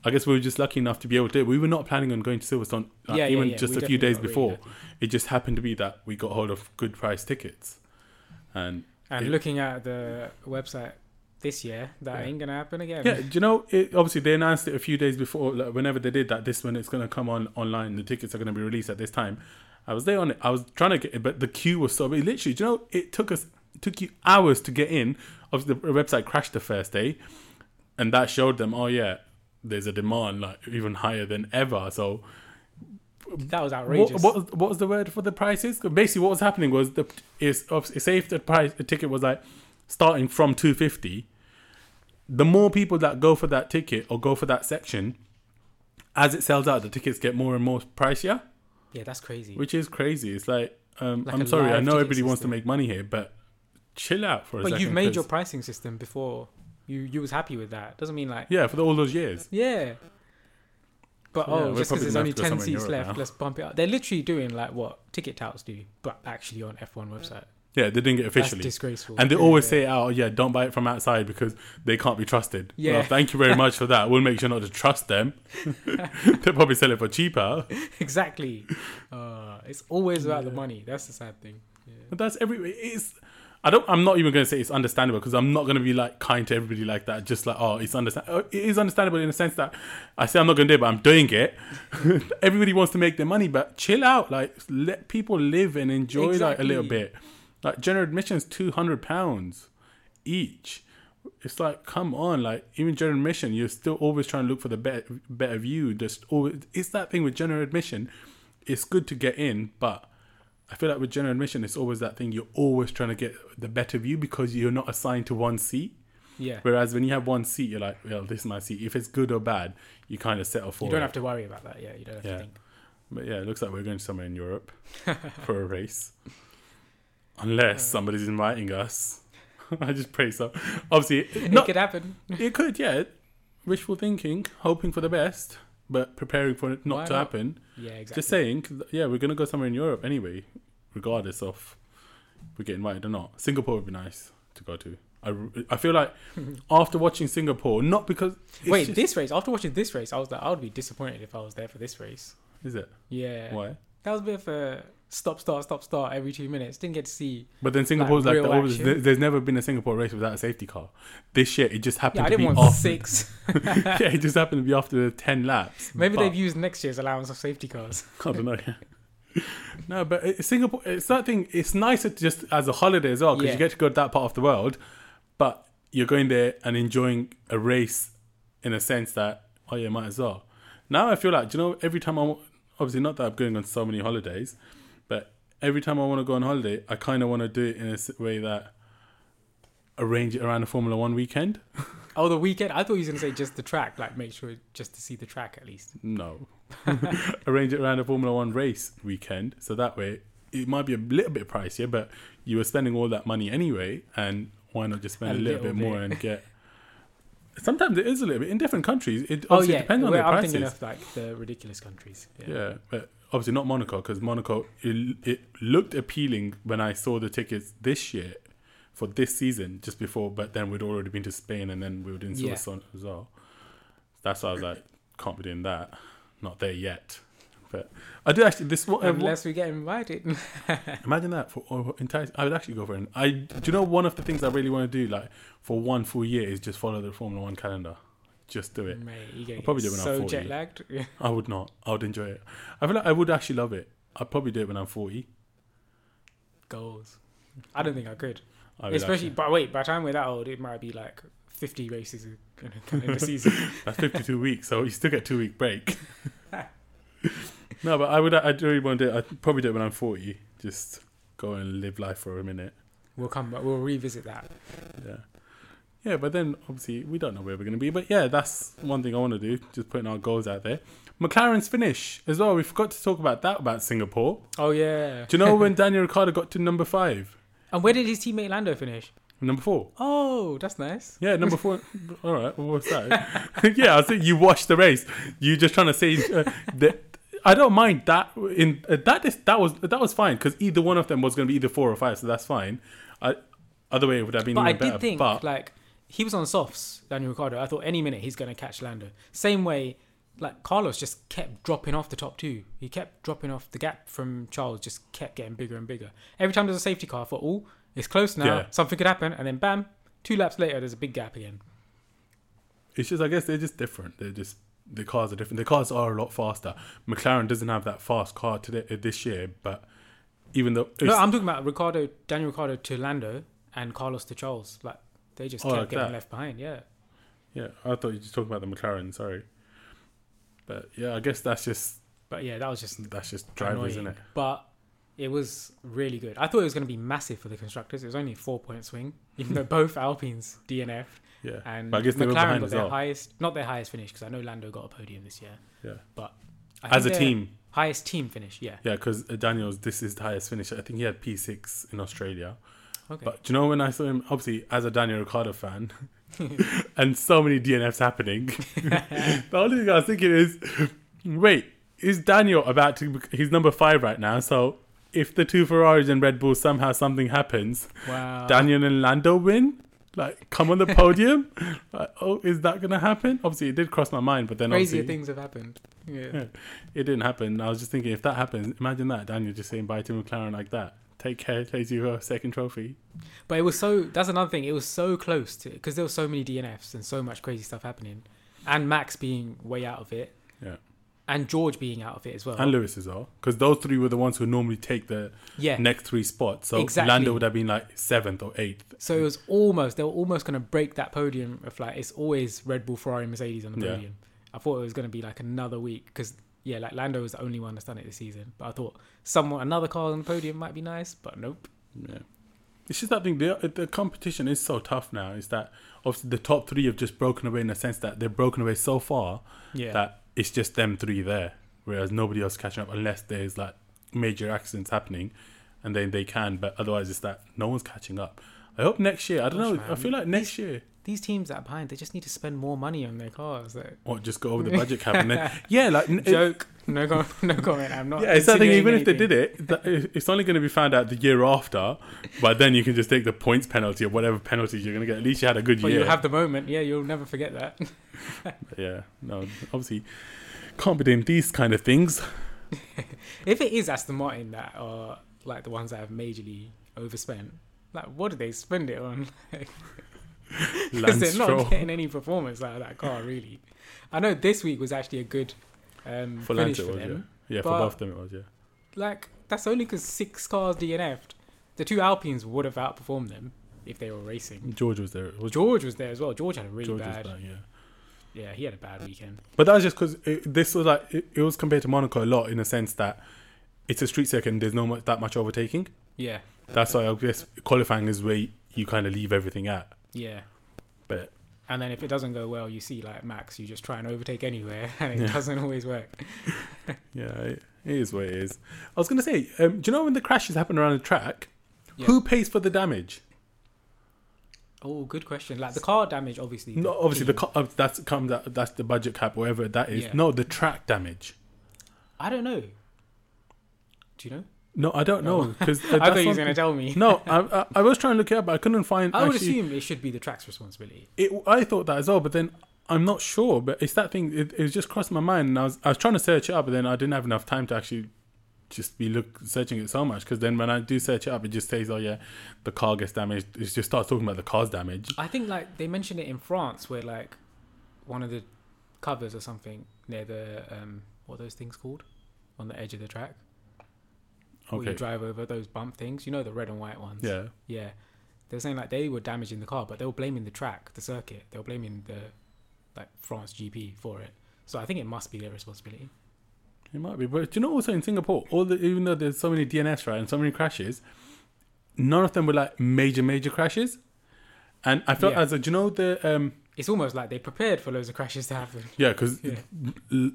I guess we were just lucky enough to be able to do it. We were not planning on going to Silverstone like, yeah, yeah, even yeah. just We a few days got really before. It just happened to be that we got hold of good price tickets, and And It- looking at the website this year, that Yeah. ain't gonna happen again. yeah, do you know? It, obviously, they announced it a few days before. Like, whenever they did that, this one it's going to come on online. The tickets are going to be released at this time. I was there on it. I was trying to get it, but the queue was so big. Literally, do you know? It took us it took you hours to get in. Obviously, the website crashed the first day, and that showed them, oh yeah, there's a demand like even higher than ever. So that was outrageous. what, was- what was the word for the prices? Basically, what was happening was the is say if the price the ticket was like starting from two fifty, the more people that go for that ticket or go for that section, as it sells out, the tickets get more and more pricier, Yeah, that's crazy. which is crazy. It's like, um, Like I'm sorry, I know everybody wants to make money here, but chill out for a but second. you've made your pricing system before. You you was happy with that. Doesn't mean like yeah for all those years. yeah. But oh, just because there's only have to go ten seats left, now. let's bump it up. They're literally doing like what ticket touts do, but actually on F1 website. Yeah, they didn't get That's officially. disgraceful. And they Yeah, always yeah. say, "Oh, yeah, don't buy it from outside because they can't be trusted." Yeah. Well, thank you very much for that. We'll make sure not to trust them. They'll probably sell it for cheaper. exactly. Uh, it's always about the money. That's the sad thing. Yeah. But that's every. It's. I don't. I'm not even going to say it's understandable because I'm not going to be like kind to everybody like that. Just like, oh, it's understand. oh, It is understandable in the sense that I say I'm not going to do it, but I'm doing it. everybody wants to make their money, but chill out. Like, let people live and enjoy like a little bit. Like general admission is two hundred pounds each. It's like, come on, like even general admission, you're still always trying to look for the better, better view. Just always, it's that thing with general admission. It's good to get in, but I feel like with general admission, it's always that thing. You're always trying to get the better view because you're not assigned to one seat. Yeah. Whereas when you have one seat, you're like, well, this is my seat. If it's good or bad, you kind of settle for You don't it. have to worry about that. Yeah, you don't have Yeah. to think. But yeah, it looks like we're going somewhere in Europe for a race. Unless uh. somebody's inviting us. I just pray so. Obviously, It not, could happen. it could, yeah. Wishful thinking, hoping for the best, but preparing for it not Why to not? happen. Yeah, exactly. Just saying, yeah, we're going to go somewhere in Europe anyway, regardless of if we get invited or not. Singapore would be nice to go to. I, I feel like after watching Singapore, not because. Wait, just- this race. After watching this race, I was like, I would be disappointed if I was there for this race. Is it? Yeah. Why? That was a bit of a stop, start, stop, start every two minutes. Didn't get to see. But then Singapore's like, real the there- there's never been a Singapore race without a safety car. This year, it just happened Yeah, I to didn't be want after. six. yeah, it just happened to be after the ten laps. Maybe But- they've used next year's allowance of safety cars. I don't know. no, but it, Singapore, it's that thing. It's nicer to just as a holiday as well because Yeah. you get to go to that part of the world, but you're going there and enjoying a race in a sense that oh yeah, might as well. Now I feel like do you know every time I wa- obviously not that I'm going on so many holidays, every time I want to go on holiday, I kind of want to do it in a way that arrange it around a Formula One weekend. Oh, the weekend. I thought you were gonna say just the track. Like, make sure just to see the track at least. No. Arrange it around a Formula One race weekend. So that way, it might be a little bit pricier, but you were spending all that money anyway. And why not just spend a, A little, little bit more and get. Sometimes it is a little bit. In different countries, it Oh yeah, depends on well, the I'm thinking of like the ridiculous countries. Yeah. yeah. but obviously not Monaco, because Monaco, it, it looked appealing when I saw the tickets this year. for this season just before, but then we'd already been to Spain and then we were doing Yeah. Silverstone as well. That's why I was like, can't be doing that. Not there yet. But I do actually this one. Unless we get invited. Imagine that for for entire. I would actually go for it. I do you know one of the things I really want to do like for one full year is just follow the Formula One calendar. Just do it. Mate, you I'll probably do it when I'm so 40. jet lagged. I would not. I would enjoy it. I feel like I would actually love it. I'd probably do it when I'm forty. Goals. I don't think I could. I Especially, actually- but wait, by the time we're that old, it might be like 50 races in, in the season. that's fifty-two weeks, so you still get two week break. no, but I would. I do really want to do it. I'd probably do it when I'm forty. Just go and live life for a minute. We'll come back. We'll revisit that. Yeah. Yeah, but then obviously we don't know where we're going to be. But yeah, that's one thing I want to do. Just putting our goals out there. McLaren's finish as well. We forgot to talk about that about Singapore. Oh yeah. Do you know when Daniel Ricciardo got to number five? And where did his teammate Lando finish? Number four. Oh, that's nice. Yeah, number four. All right, well, what's that? yeah, I think you watched the race. You just trying to say uh, that. I don't mind that. In uh, that is that was that was fine because either one of them was going to be either four or five, so that's fine. I, other way it would have been But I even did better. think but like he was on softs, Daniel Ricciardo. I thought any minute he's going to catch Lando. Same way, like Carlos just kept dropping off the top two. He kept dropping off. The gap from Charles just kept getting bigger and bigger. Every time there's a safety car, I thought, oh, it's close now. Yeah. Something could happen, and then bam, two laps later, there's a big gap again. It's just, I guess they're just different. They're just the cars are different. The cars are a lot faster. McLaren doesn't have that fast car today uh, this year, but even though No, I'm talking about Ricciardo, Daniel Ricciardo to Lando, and Carlos to Charles. Like they just Oh, kept like getting that. left behind. Yeah. yeah, I thought you were just talking about the McLaren. Sorry, but yeah, I guess that's just But yeah, that was just that's just drivers, isn't it? But it was really good. I thought it was going to be massive for the constructors. It was only a four point swing, even though both Alpines DNF Yeah, and but I guess McLaren got their well. highest, not their highest finish because I know Lando got a podium this year. Yeah, But I as a team, highest team finish. Yeah. yeah, because uh, Daniel's this is the highest finish. I think he had P six in Australia. Okay. But do you know when I saw him? Obviously, as a Daniel Ricciardo fan, and so many DNFs happening. the only thing I was thinking is, wait, is Daniel about to? He's number five right now. So if the two Ferraris and Red Bull somehow something happens, wow. Daniel and Lando win. Like come on the podium. like, oh, is that gonna happen? Obviously, it did cross my mind, but then Crazier obviously things have happened. Yeah. Yeah. it didn't happen. I was just thinking, if that happens, imagine that Daniel just saying bye to McLaren like that. Take care, a second trophy. But it was so. That's another thing. It was so close to because there were so many DNFs and so much crazy stuff happening, and Max being way out of it, Yeah. and George being out of it as well. and Lewis as well, because those three were the ones who normally take the yeah. next three spots. So Exactly. Lando would have been like seventh or eighth. So it was almost they were almost going to break that podium of like it's always Red Bull, Ferrari, Mercedes on the Yeah. podium. I thought it was going to be like another week because yeah, like Lando was the only one that's done it this season. But I thought someone another car on the podium might be nice, but nope. Yeah, it's just that thing. The, the competition is so tough now. Is that obviously the top three have just broken away in the sense that they've broken away so far Yeah, that it's just them three there, whereas nobody else catching up unless there's like major accidents happening, and then they can. But otherwise, it's that no one's catching up. I hope next year. I don't Gosh, know. I feel like next year. These teams that are behind, they just need to spend more money on their cars. Like, Or just go over the budget cap and then yeah, like n- it- joke, no comment, no comment. I'm not. yeah, it's that thing. Even insinuating if they did it, that- it's only going to be found out the year after. But then you can just take the points penalty or whatever penalties you're going to get. At least you had a good but year. you'll have the moment. Yeah, you'll never forget that. yeah, no, obviously can't be doing these kind of things. if it is Aston Martin that are like the ones that have majorly overspent, like what do they spend it on? Lance they're not Stroll getting any performance out of that car, really. I know this week was actually a good um, for finish Lance, for was them. yeah, for both of them it was yeah. Like that's only because six cars DNF'd. The two Alpines would have outperformed them if they were racing. George was there. Was George was there as well. George had a really George bad. yeah. Yeah, he had a bad weekend. But that was just because this was like it, it was compared to Monaco a lot in the sense that it's a street circuit and there's no much, that much overtaking. Yeah, That's why I guess qualifying is where you kind of leave everything at. Yeah. But And then if it doesn't go well, you see like Max, you just try and overtake anywhere, and it Yeah. doesn't always work. yeah, it, is what it is. I was gonna say, um, do you know when the crashes happen around the track, Yeah. who pays for the damage? Oh, good question. Like the car damage, obviously. No, obviously the co- uh, that's comes out, that's the budget cap, whatever that is. Yeah. No, the track damage. I don't know. Do you know? No, I don't know because I thought you was going to tell me. No, I, I I was trying to look it up, but I couldn't find. I would actually, assume it should be the track's responsibility. it, I thought that as well, but then I'm not sure. But it's that thing. It, it just crossed my mind, and I was I was trying to search it up, but then I didn't have enough time to actually just be look searching it so much. Because then when I do search it up, it just says, "Oh yeah, the car gets damaged." It just starts talking about the car's damage. I think like they mentioned it in France where like one of the covers or something near the um what are those things called on the edge of the track. Where you drive over those bump things, you know the red and white ones. Yeah. Yeah. They were saying like they were damaging the car, but they were blaming the track, the circuit. They were blaming the like France GP for it. So I think it must be their responsibility. It might be, but do you know also in Singapore, all the even though there's so many DNS right and so many crashes, none of them were like major major crashes. And I felt Yeah. as a, do you know the um It's almost like they prepared for loads of crashes to happen. yeah because Yeah.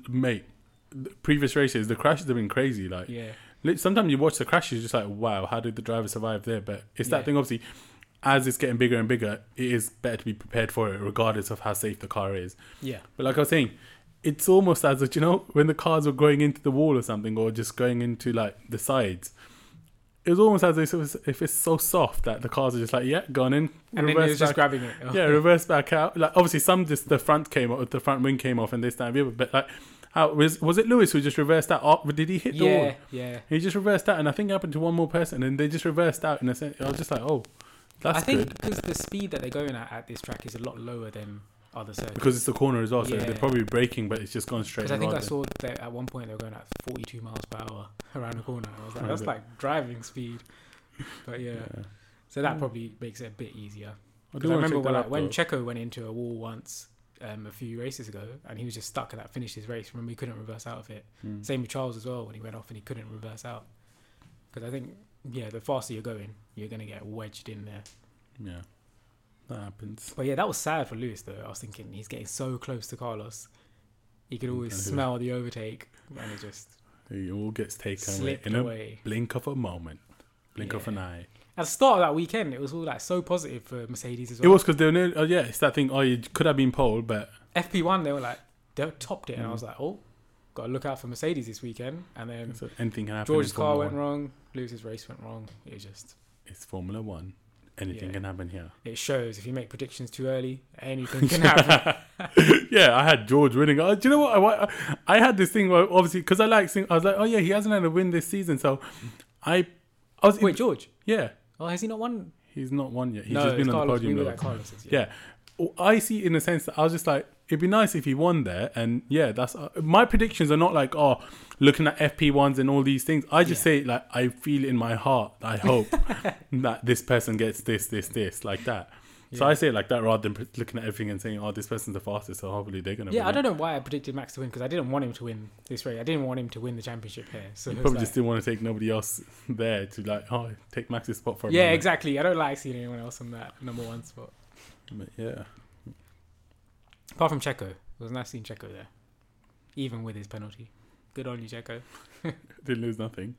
mate, the previous races the crashes have been crazy. Like Yeah. Sometimes you watch the crashes, you're just like wow, how did the driver survive there? But it's Yeah. that thing obviously. As it's getting bigger and bigger, it is better to be prepared for it, regardless of how safe the car is. Yeah. But like I was saying, it's almost as if you know when the cars were going into the wall or something, or just going into like the sides. It was almost as if, it if it's so soft that the cars are just like, yeah, gone in, And then it was just grabbing it. Oh. yeah, reverse back out. Like obviously, some just the front came off, the front wing came off, and this time the other. But like, how was was it Lewis who just reversed that? Oh, did he hit the wall? yeah, yeah. He just reversed that, and I think it happened to one more person, and they just reversed out. And a sense, I was just like, oh, that's I think good because the speed that they're going at at this track is a lot lower than other circuits. because it's the corner as well, so Yeah. they're probably braking, but it's just gone straight. Because I think I saw that at one point they were going at 42 miles per hour around the corner. I was like, that's like driving speed. But yeah, Yeah. so that probably makes it a bit easier. I I, remember when, when. Checo went into a wall once um, a few races ago, and he was just stuck and that finished his race. Remember, he couldn't reverse out of it. Mm. Same with Charles as well when he went off and he couldn't reverse out. Because I think, yeah, the faster you're going, you're going to get wedged in there. Yeah, that happens. But yeah, that was sad for Lewis though. I was thinking he's getting so close to Carlos. He could always Okay. smell the overtake, and it just It all gets taken away in a blink of a moment, blink of an eye. At the start of that weekend, it was all like so positive for Mercedes as well. It was because they were near, oh yeah, it's that thing. Oh, you could have been pole, but FP1, they were like they topped it, and I Mm. was like, oh, got to look out for Mercedes this weekend. And then so anything can happen. George's in car Formula went One. wrong, Lewis's race went wrong. It was just It's Formula One. Anything Yeah. can happen here. it shows if you make predictions too early, anything can happen. yeah, I had George winning. Oh, do you know what? I, wa- I had this thing where obviously because I like sing. I was like, oh yeah, he hasn't had a win this season, so I, I was Wait, George? yeah, Oh, has he not won? he's not won yet. He's no, just been on the Carlos. podium. We were at Carlos's. Yeah. Well, I see in a sense that I was just like, it'd be nice if he won there. And yeah, that's uh, my predictions are not like, oh, looking at FP1s and all these things. I just Yeah. say, like, I feel in my heart, I hope that this person gets this, this, this, like that. So I say it like that rather than looking at everything and saying, oh, this person's the fastest, so hopefully they're going to win. Yeah, I don't know why I predicted Max to win because I didn't want him to win this race. I didn't want him to win the championship here. So You probably like- just didn't want to take nobody else there to, like, oh, take Max's spot for a yeah, moment. exactly. I don't like seeing anyone else on that number one spot. But yeah. Apart from Checo, it was nice seeing Checo there, even with his penalty. Good on you, Checo. didn't lose nothing.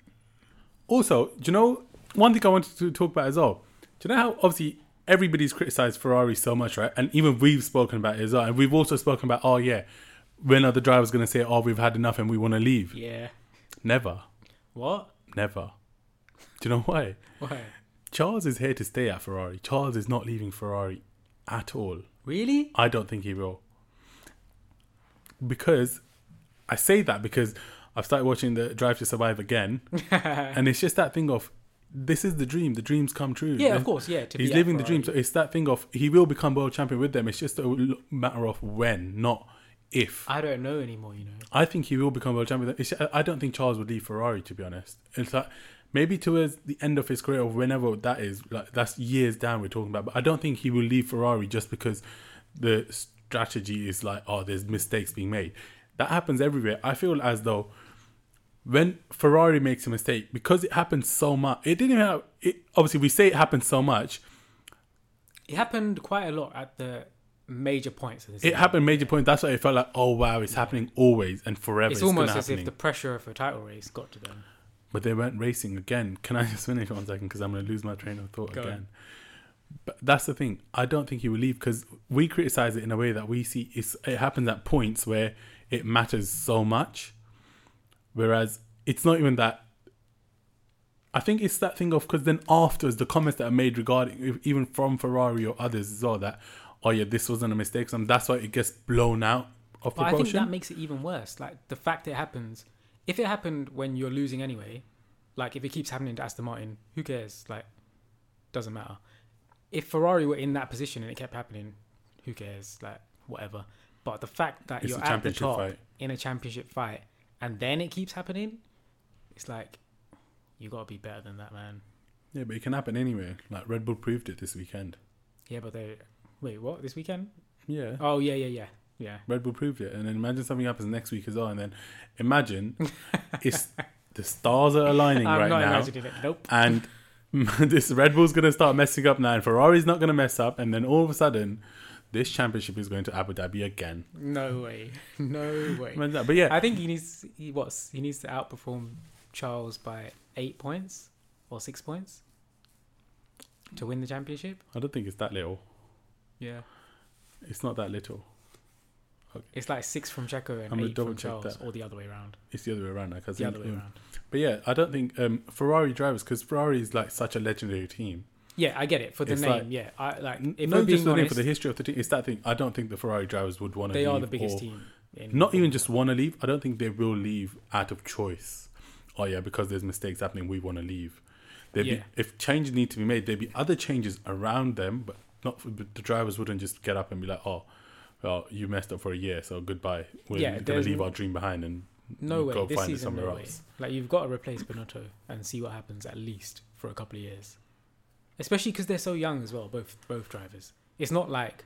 Also, do you know one thing I wanted to talk about as well? Do you know how obviously everybody's criticized Ferrari so much, right? And even we've spoken about it as well. And we've also spoken about, oh yeah, when are the drivers going to say, oh, we've had enough and we want to leave? Yeah. Never, What? never. Do you know why? Why? Charles is here to stay at Ferrari. Charles is not leaving Ferrari at all. Really? I don't think he will. Because I say that because I've started watching the Drive to Survive again, and it's just that thing of this is the dream. The dreams come true. Yeah, of course. Yeah, He's living the dream. So it's that thing of he will become world champion with them. It's just a matter of when, not if. I don't know anymore. You know. I think he will become world champion. It's, I don't think Charles would leave Ferrari to be honest. It's like maybe towards the end of his career or whenever that is. Like that's years down we're talking about. But I don't think he will leave Ferrari just because the strategy is like oh there's mistakes being made. That happens everywhere. I feel as though when Ferrari makes a mistake because it happens so much. It didn't even have, it obviously we say it happens so much. It happened quite a lot at the major points It season. happened major point. That's why it felt like oh wow it's happening always and forever. It's It's, almost as happening. if the pressure of a title race got to them. But they weren't racing again. Can I just finish one second? Because I'm going to lose my train of thought Go on. again. But that's the thing. I don't think he will leave because we criticize it in a way that we see it's, it happens at points where it matters so much. Whereas it's not even that I think it's that thing of because then afterwards the comments that are made regarding even from Ferrari or others as well that oh yeah this wasn't a mistake and that's why it gets blown out of But I think that makes it even worse. Like the fact it happens, if it happened when you're losing anyway, like if it keeps happening to Aston Martin, who cares? Like, doesn't matter. If Ferrari were in that position and it kept happening, who cares? Like, whatever. But the fact that It's you're a at the top fight. in a championship fight and then it keeps happening, it's like you gotta be better than that, man. Yeah, but it can happen anywhere. Like Red Bull proved it this weekend. Yeah, but they wait, what this weekend? Yeah, Oh yeah, yeah, yeah, yeah. Red Bull proved it, and then imagine something happens next week as well, and then imagine it's the stars are aligning I'm right not now, imagining it. Nope. and this Red Bull's gonna start messing up now, and Ferrari's not gonna mess up, and then all of a sudden, this championship is going to Abu Dhabi again. No way. No way. But yeah, I think he needs he what's he needs to outperform Charles by eight points or six points to win the championship. I don't think it's that little. Yeah, It's not that little. it's like six from Checo and I'm eight from Charles, that. or the other way around. It's the other way around. Like, The other way um, around. But yeah, I don't think um, Ferrari drivers because Ferrari is like such a legendary team. Yeah, I get it for the It's name. like- yeah, I like if not just the, name, for the history of the team. It's that thing. I don't think the Ferrari drivers would want to. they leave are the biggest team. Not even just want to leave. I don't think they will leave out of choice. Oh yeah, because there's mistakes happening, we want to leave. There'd Yeah. be if changes need to be made, there'd be other changes around them, but not for, but the drivers wouldn't just get up and be like, oh, well, you messed up for a year, so goodbye. We're Yeah, gonna leave our dream behind and no way go this find it season. somewhere No way. else. Like you've got to replace Binotto and see what happens at least for a couple of years, especially because they're so young as well. Both both drivers. It's not like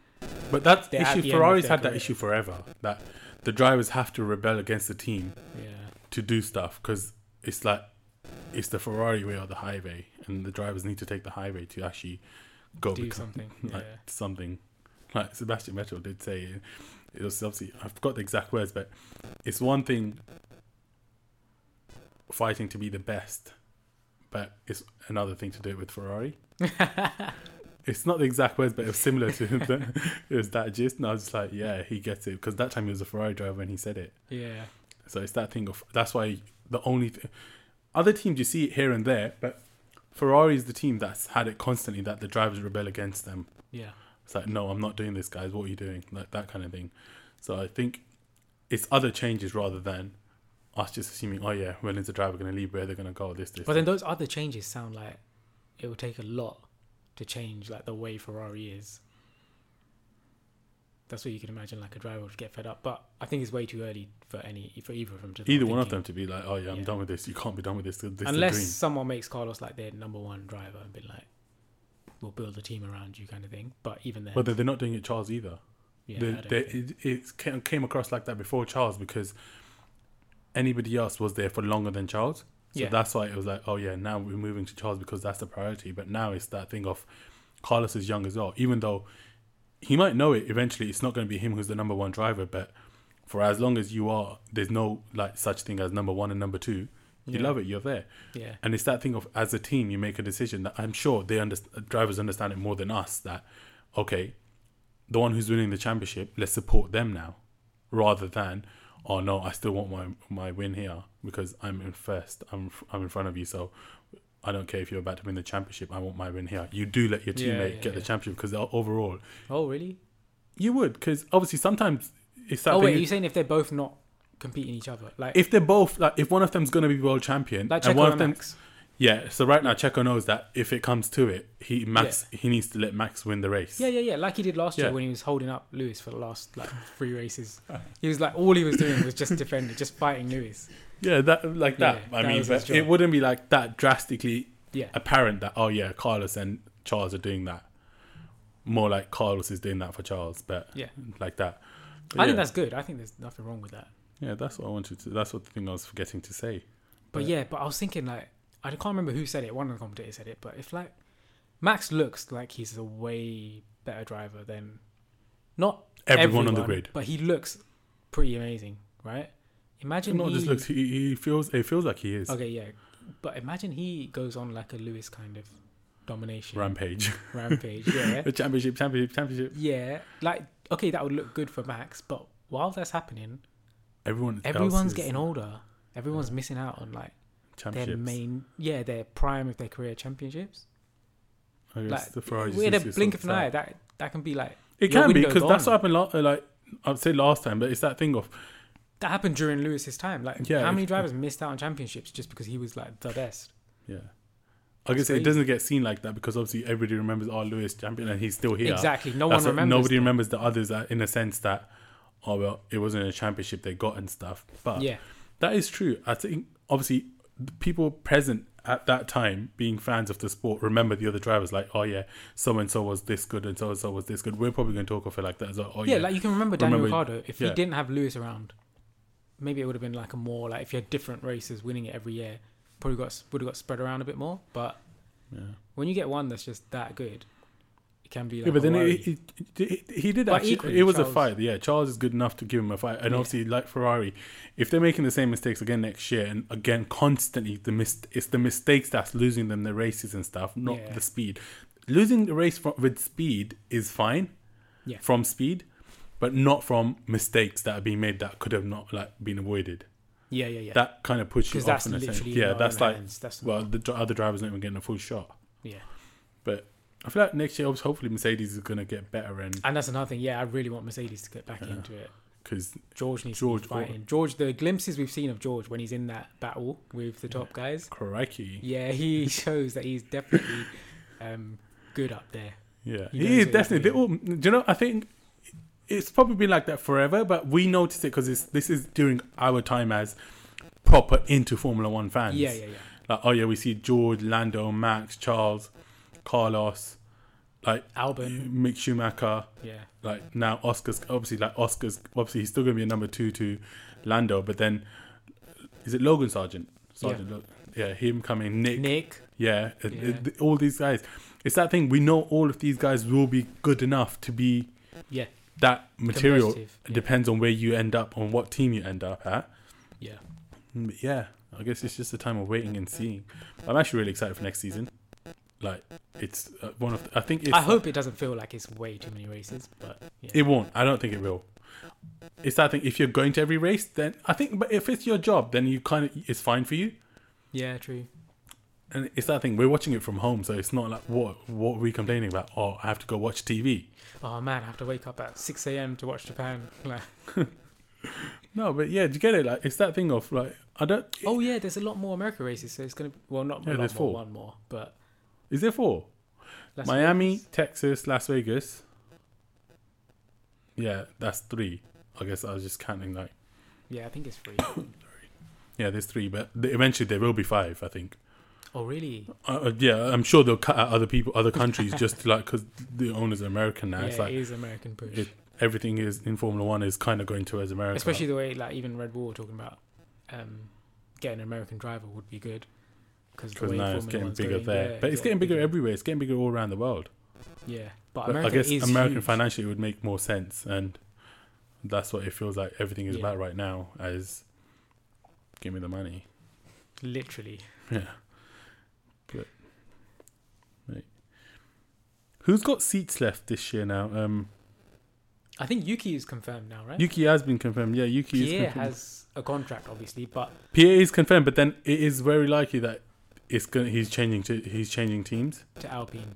But that issue, the end of Ferrari's had that issue forever. That the drivers have to rebel against the team yeah. to do stuff because it's like it's the Ferrari way or the highway, and the drivers need to take the highway to actually go do become something. like yeah. something. Like Sebastian Vettel did say, it was obviously I forgot the exact words, but it's one thing fighting to be the best, but it's another thing to do it with Ferrari. it's not the exact words, but it was similar to the, it was that gist, and I was just like, yeah, he gets it because that time he was a Ferrari driver when he said it. Yeah. So it's that thing of that's why the only th- other teams you see it here and there, but Ferrari is the team that's had it constantly that the drivers rebel against them. Yeah. It's like, no, I'm not doing this, guys. What are you doing? Like that kind of thing. So I think it's other changes rather than us just assuming, oh yeah, when is the driver going to leave? Where they're going to go? This, this. But then this. those other changes sound like it would take a lot to change like the way Ferrari is. That's what you can imagine. Like a driver would get fed up, but I think it's way too early for any for either of them to. either one of them to be like, oh yeah, I'm Yeah. done with this. You can't be done with this. This unless someone makes Carlos like their number one driver and be like, "We'll build a team around you," kind of thing. But even then, But they're not doing it Charles either. yeah, They- I don't they- think- it, it came across like that before Charles because anybody else was there for longer than Charles. So Yeah. that's why it was like, oh yeah, now we're moving to Charles because that's the priority. But now it's that thing of Carlos is young as well, even though he might know it eventually. It's not going to be him who's the number one driver, but for as long as you are, there's no like such thing as number one and number two. You Yeah. love it, you're there, yeah, and it's that thing of as a team, you make a decision that I'm sure they understand. Drivers understand it more than us. That okay, the one who's winning the championship, let's support them now, rather than oh no, I still want my my win here because I'm in first. I'm I'm in front of you, so I don't care if you're about to win the championship. I want my win here. You do let your teammate yeah, get the championship because uh, overall Oh, really? you would because obviously sometimes it's that Oh wait, you're saying if they're both not competing each other, like if they're both like if one of them's going to be world champion like and one of them Max? Yeah so right now Checo knows that if it comes to it he Max he needs to let Max win the race Yeah, yeah, yeah. Like he did last year when he was holding up Lewis for the last like three races. He was like all he was doing was just defending, just fighting Lewis. Yeah, that like that. Yeah, I that mean, but it wouldn't be like that drastically Yeah, apparent that oh yeah, Carlos and Charles are doing that. More like Carlos is doing that for Charles, but Yeah. like that. But I yeah, think that's good. I think there's nothing wrong with that. yeah, that's what I wanted to. That's what the thing I was forgetting to say. But But- yeah, but I was thinking like I can't remember who said it. One of the commentators said it. But if like Max looks like he's a way better driver than not Everyone, on the grid. but he looks pretty amazing, right? Imagine Not he, just looks. He, he feels. It feels like he is okay, yeah, but imagine he goes on like a Lewis kind of domination rampage. rampage, yeah, the championship, championship, championship. yeah. Like okay, that would look good for Max, but while that's happening, Everyone. everyone's is- getting older. Everyone's missing out on like. Their main, yeah, their prime of their career championships. I guess Like the Ferrari just with a blink of an eye, that that can be like It can be because that's what happened. la- uh, Like I'd say last time, but it's that thing of that happened during Lewis's time. Like, Yeah, how many drivers missed out on championships just because he was like the best? yeah. I guess it doesn't get seen like that because obviously everybody remembers oh Lewis champion and he's still here. Exactly. No That's one remembers. Nobody that. remembers the others that, in a sense that oh well it wasn't a championship they got and stuff. But Yeah, that is true. I think obviously people present at that time being fans of the sport remember the other drivers like oh yeah so and so was this good and so and so was this good. We're probably going to talk of it like that as well. Oh yeah, yeah, Like you can remember Daniel Remember- Ricciardo. If yeah. he didn't have Lewis around, maybe it would have been like a more like if you had different races winning it every year, probably got would have got spread around a bit more. But yeah. when you get one that's just that good, it can be like yeah, but a then worry. it, it, it, he did But actually. equally, it was Charles- a fight. Yeah, Charles is good enough to give him a fight, and Yeah. obviously, like Ferrari, if they're making the same mistakes again next year, and again constantly, the mis- it's the mistakes that's losing them the races and stuff, not Yeah. the speed. Losing the race from, with speed is fine, Yeah. from speed, but not from mistakes that are being made that could have not like been avoided. yeah, yeah, yeah. That kind of puts you off that's in a sense. literally Yeah, that's like hands. That's well, the other drivers not even getting a full shot. yeah. I feel like next year, hopefully, Mercedes is going to get better and And that's another thing. Yeah, I really want Mercedes to get back Yeah. into it. because George needs George to be fighting. George, the glimpses we've seen of George when he's in that battle with the top guys, crikey. yeah, he shows that he's definitely um, good up there. Yeah, He he, is definitely. All, do you know? I think it's probably been like that forever, but we notice it because this is during our time as proper into Formula One fans. Yeah, yeah, yeah. Like, oh yeah, we see George, Lando, Max, Charles, Carlos, like Albon, Mick Schumacher. yeah, Like now, Oscar's obviously like Oscar's obviously he's still gonna be a number two to Lando, but then is it Logan Sargeant? Sargeant, Lo- yeah, him coming, Nick, Nick, yeah, uh, Yeah. uh, all these guys. It's that thing. We know all of these guys will be good enough to be yeah, that material. yeah. depends on where you end up, on what team you end up at. yeah. Mm, But yeah, I guess it's just a time of waiting and seeing. I'm actually really excited for next season. Like it's uh, one of. The, I think it's, I hope it doesn't feel like it's way too many races, but yeah, it won't. I don't think it will. It's that thing. If you're going to every race, then I think. But if it's your job, then you kind of it's fine for you. yeah, true. And it's that thing. We're watching it from home, so it's not like what what are we complaining about? Oh, I have to go watch TV. Oh man, I have to wake up at six a.m. to watch Japan. Like, No, but yeah, do you get it? Like it's that thing of like I don't. oh yeah, there's a lot more America races, so it's gonna. Well, not Yeah, a lot more, four. one more, but Is there four? Las Miami, Vegas. Texas, Las Vegas. Yeah, that's three. I guess I was just counting like Yeah, I think it's three. yeah, there's three, but th- eventually there will be five. I think. oh really? Uh, uh, yeah, I'm sure they'll cut out other people, other countries, just to, like because the owners are American now. yeah, it's like it is American push. it- everything is in Formula One is kind of going towards America. Especially the way like even Red Bull were talking about um, getting an American driver would be good because now it's getting bigger there, but it's getting bigger everywhere. It's getting bigger all around the world. Yeah, but, But I guess American huge. financially would make more sense, and that's what it feels like everything is Yeah. about right now. As give me the money, literally. yeah. But right. who's got seats left this year now? Um, I think Yuki is confirmed now, right? Yuki has been confirmed. Yeah, Yuki is Pierre confirmed. has a contract, obviously, but Pierre is confirmed, but then it is very likely that it's going. He's changing to. He's changing teams. to Alpine,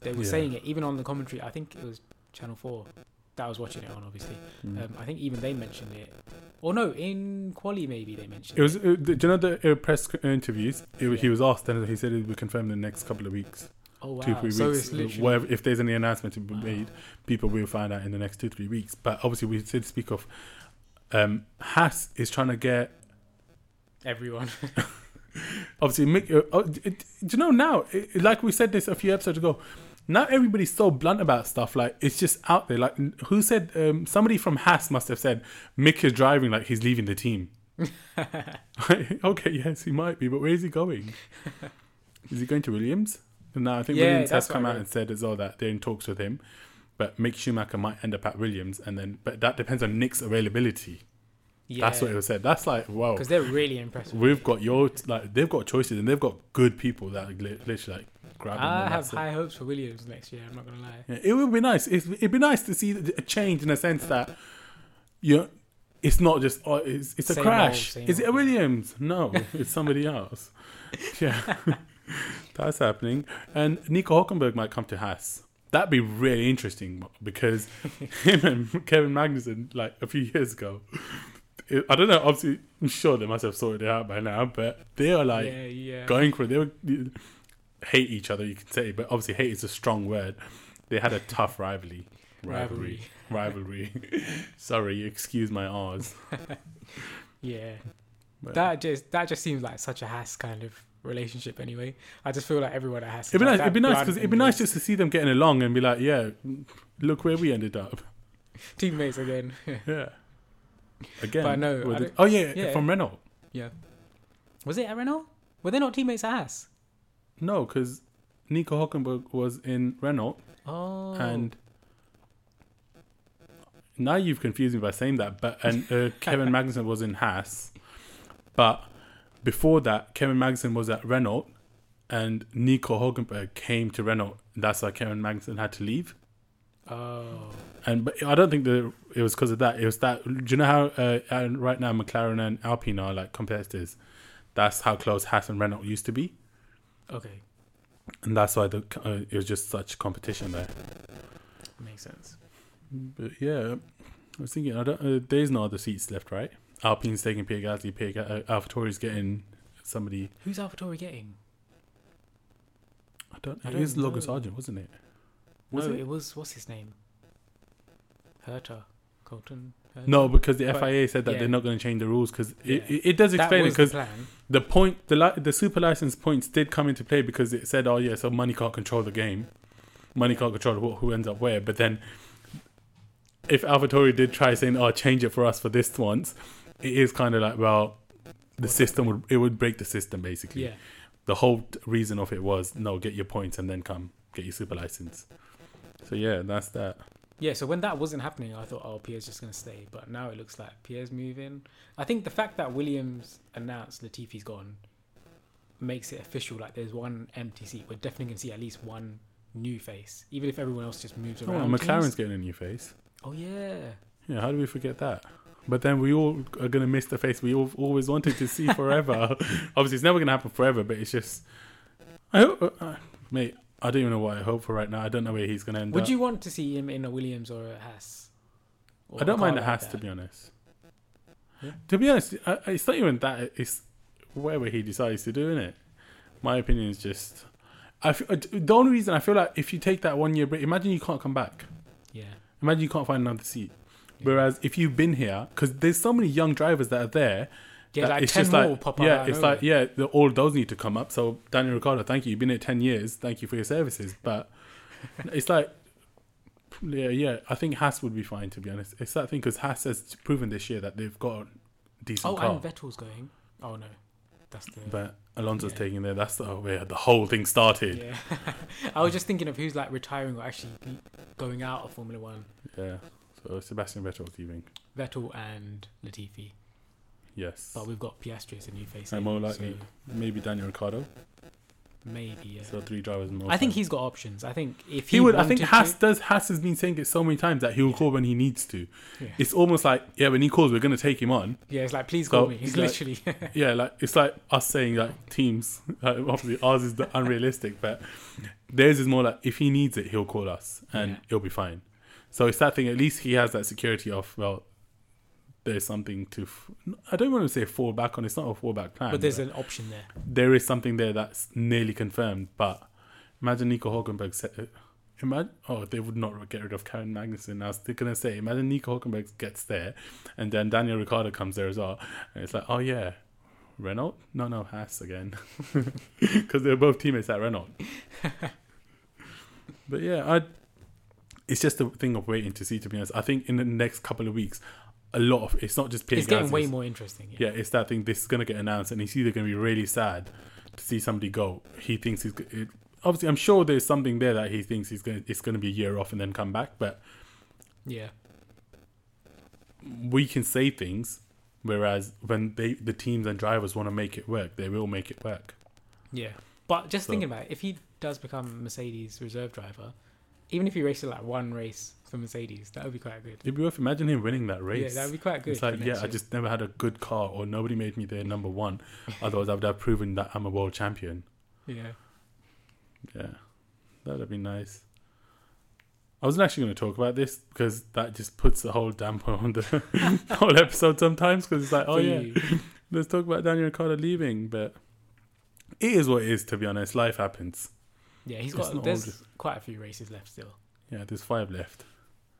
they were Yeah. saying it even on the commentary. I think it was Channel Four that I was watching it on. Obviously, Mm. um, I think even they mentioned it, or no, in Quali maybe they mentioned It was. Uh, do you know the uh, press interviews? It, wa- He was asked, and he said it would confirm in the next couple of weeks. Oh wow! two three so weeks. it's literally Wherever, if there's any announcement to be Wow. made, people will find out in the next two three weeks. But obviously, we did speak of um, Haas is trying to get everyone. obviously. Mick, uh, d- do you know now? It, like we said this a few episodes ago. Now everybody's so blunt about stuff. Like it's just out there. Like who said? Um, somebody from Haas must have said Mick is driving like he's leaving the team. okay, yes, he might be, but where is he going? is he going to Williams? No, I think Yeah, Williams has come out and said as well that they're in talks with him. But Mick Schumacher might end up at Williams, and then but that depends on Nick's availability. Yeah, That's what it was said. That's like wow, because they're really impressive. we've got your like they've got choices and they've got good people that li- literally like grab. I have that's it. high hopes for Williams next year. I'm not gonna lie. Yeah, it would be nice. It's, it'd be nice to see a change in a sense that you know, it's not just oh, it's it's a Same crash. old, Is it a. Williams? No, it's somebody else. Yeah, that's happening. And Nico Hülkenberg might come to Haas. That'd be really interesting because him and Kevin Magnussen, like a few years ago, it- I don't know. Obviously, I'm sure they must have sorted it out by now, but they are like yeah, yeah. going for it. They were hate each other, you can say, but obviously hate is a strong word. They had a tough rivalry. Rivalry. Rivalry. Sorry, excuse my R's. Yeah. But That just that just seems like such a has kind of relationship anyway. I just feel like everyone at Haas. it'd be like nice. It'd be nice because it'd be nice just to see them getting along and be like, yeah, look where we ended up. teammates again. Yeah. Again. But no, I the- oh yeah, yeah. from Renault. yeah. Was it at Renault? Were they not teammates at Haas? No, because Nico Hülkenberg was in Renault Oh. and now you've confused me by saying that. But and uh, Kevin Magnussen was in Haas, but before that, Kevin Magnussen was at Renault, and Nico Hülkenberg came to Renault. That's why Kevin Magnussen had to leave. Oh. And but I don't think that it was because of that. It was that. Do you know how uh, and right now McLaren and Alpine are like competitors? That's how close Haas and Renault used to be, Okay. and that's why the uh, it was just such competition there. Makes sense. But yeah, I was thinking, I don't, uh, there's no other seats left, right? Alpine's taking Pierre Gasly, Pierre Ga- uh, AlphaTauri's getting somebody. Who's AlphaTauri getting? I don't. I it don't Logan. Sargeant, wasn't it? Was no, it? it? was what's his name? Herta, Colton. Herta? No, because the But- FIA said that yeah. they're not going to change the rules because Yeah. it, it, it does explain it the because plan. the point the li- the super license points did come into play because it said, oh yeah, so money can't control the game, money can't control who, who ends up where. But then, if AlphaTauri did try saying, oh, change it for us for this once, it is kind of like, well, the system would it would break the system basically. Yeah. The whole reason of it was no, get your points and then come get your super license. So yeah, that's that. Yeah, so when that wasn't happening, I thought, oh, Pierre's just going to stay. But now it looks like Pierre's moving. I think the fact that Williams announced Latifi's gone makes it official. Like there's one empty seat. We're definitely going to see at least one new face, even if everyone else just moves around. Oh. McLaren's getting a new face. Oh, yeah. Yeah, how do we forget that? But then we all are gonna miss the face we all always wanted to see forever. Obviously, it's never gonna happen forever, but it's just. I hope, uh, mate. I don't even know what I hope for right now. I don't know where he's gonna end Would up. you want to see him in a Williams or a Haas? Or I don't mind a the like Haas to be honest. Yeah. To be honest, I- it's not even that. It's whatever he decides to do in it. My opinion is just. I feel, uh, the only reason I feel like if you take that one year break, imagine you can't come back. Yeah. Imagine you can't find another seat. Yeah. Whereas if you've been here, because there's so many young drivers that are there, Yeah, that like it's 10 just more like pop up. yeah, it's like yeah, the, all those need to come up. So Daniel Ricciardo, thank you. You've been here ten years. Thank you for your services. But it's like yeah, yeah. I think Haas would be fine to be honest. It's that thing because Haas has proven this year that they've got decent Oh, car. and Vettel's going. Oh, no. That's the. but Alonso's Yeah. taking there. That's the oh, where the whole thing started. Yeah. I was just thinking of who's like retiring or actually going out of Formula One. Yeah. So Sebastian Vettel's leaving. Vettel and Latifi. Yes. But we've got Piastri as a new face. And more eh? likely, so maybe Daniel Ricciardo. maybe, yeah. So three drivers more. I think he's got options. I think if He he, would. I think Haas to- does. Haas has been saying it so many times that he'll Yeah. call when he needs to. Yeah. It's almost like yeah, when he calls, we're gonna take him on. Yeah, it's like, please So, call me. He's like- literally. Yeah, like it's like us saying like teams. Like, obviously, ours is the unrealistic, but theirs is more like if he needs it, he'll call us and Yeah. it'll be fine. So it's that thing. At least he has that security of well, there's something to. F- I don't want to say fall back on. It's not a fallback plan. but there's an option there. there is something there that's nearly confirmed. But imagine Nico Hulkenberg said, uh, imagine, oh, they would not get rid of Kevin Magnussen. I was going to say, imagine Nico Hulkenberg gets there and then Daniel Ricciardo comes there as well. And it's like, oh, yeah, Renault? No, no, Haas again. Because they're both teammates at Renault. but yeah, I. It's just a thing of waiting to see. To be honest, I think in the next couple of weeks, a lot of it's not just Pierre it's getting way more interesting. Yeah. yeah, it's that thing. This is gonna get announced, and he's either gonna be really sad to see somebody go. He thinks he's it, obviously. I'm sure there's something there that he thinks he's gonna. It's gonna be a year off and then come back. But Yeah. we can say things, whereas when they the teams and drivers want to make it work, they will make it work. Yeah. But just So- thinking about it, if he does become Mercedes reserve driver, even if he raced like one race for Mercedes, that would be quite good. It'd be worth imagine him winning that race. Yeah, that would be quite good. it's like, yeah, I just never had a good car, or nobody made me their number one. Otherwise, I would have proven that I'm a world champion. yeah. Yeah, that would be nice. I wasn't actually going to talk about this because that just puts the whole damper on the whole episode sometimes. Because it's like, oh yeah, let's talk about Daniel Ricciardo leaving, but it is what it is. To be honest, life happens. Yeah, he's It's got. not There's all quite a few races left still. Yeah, there's five left.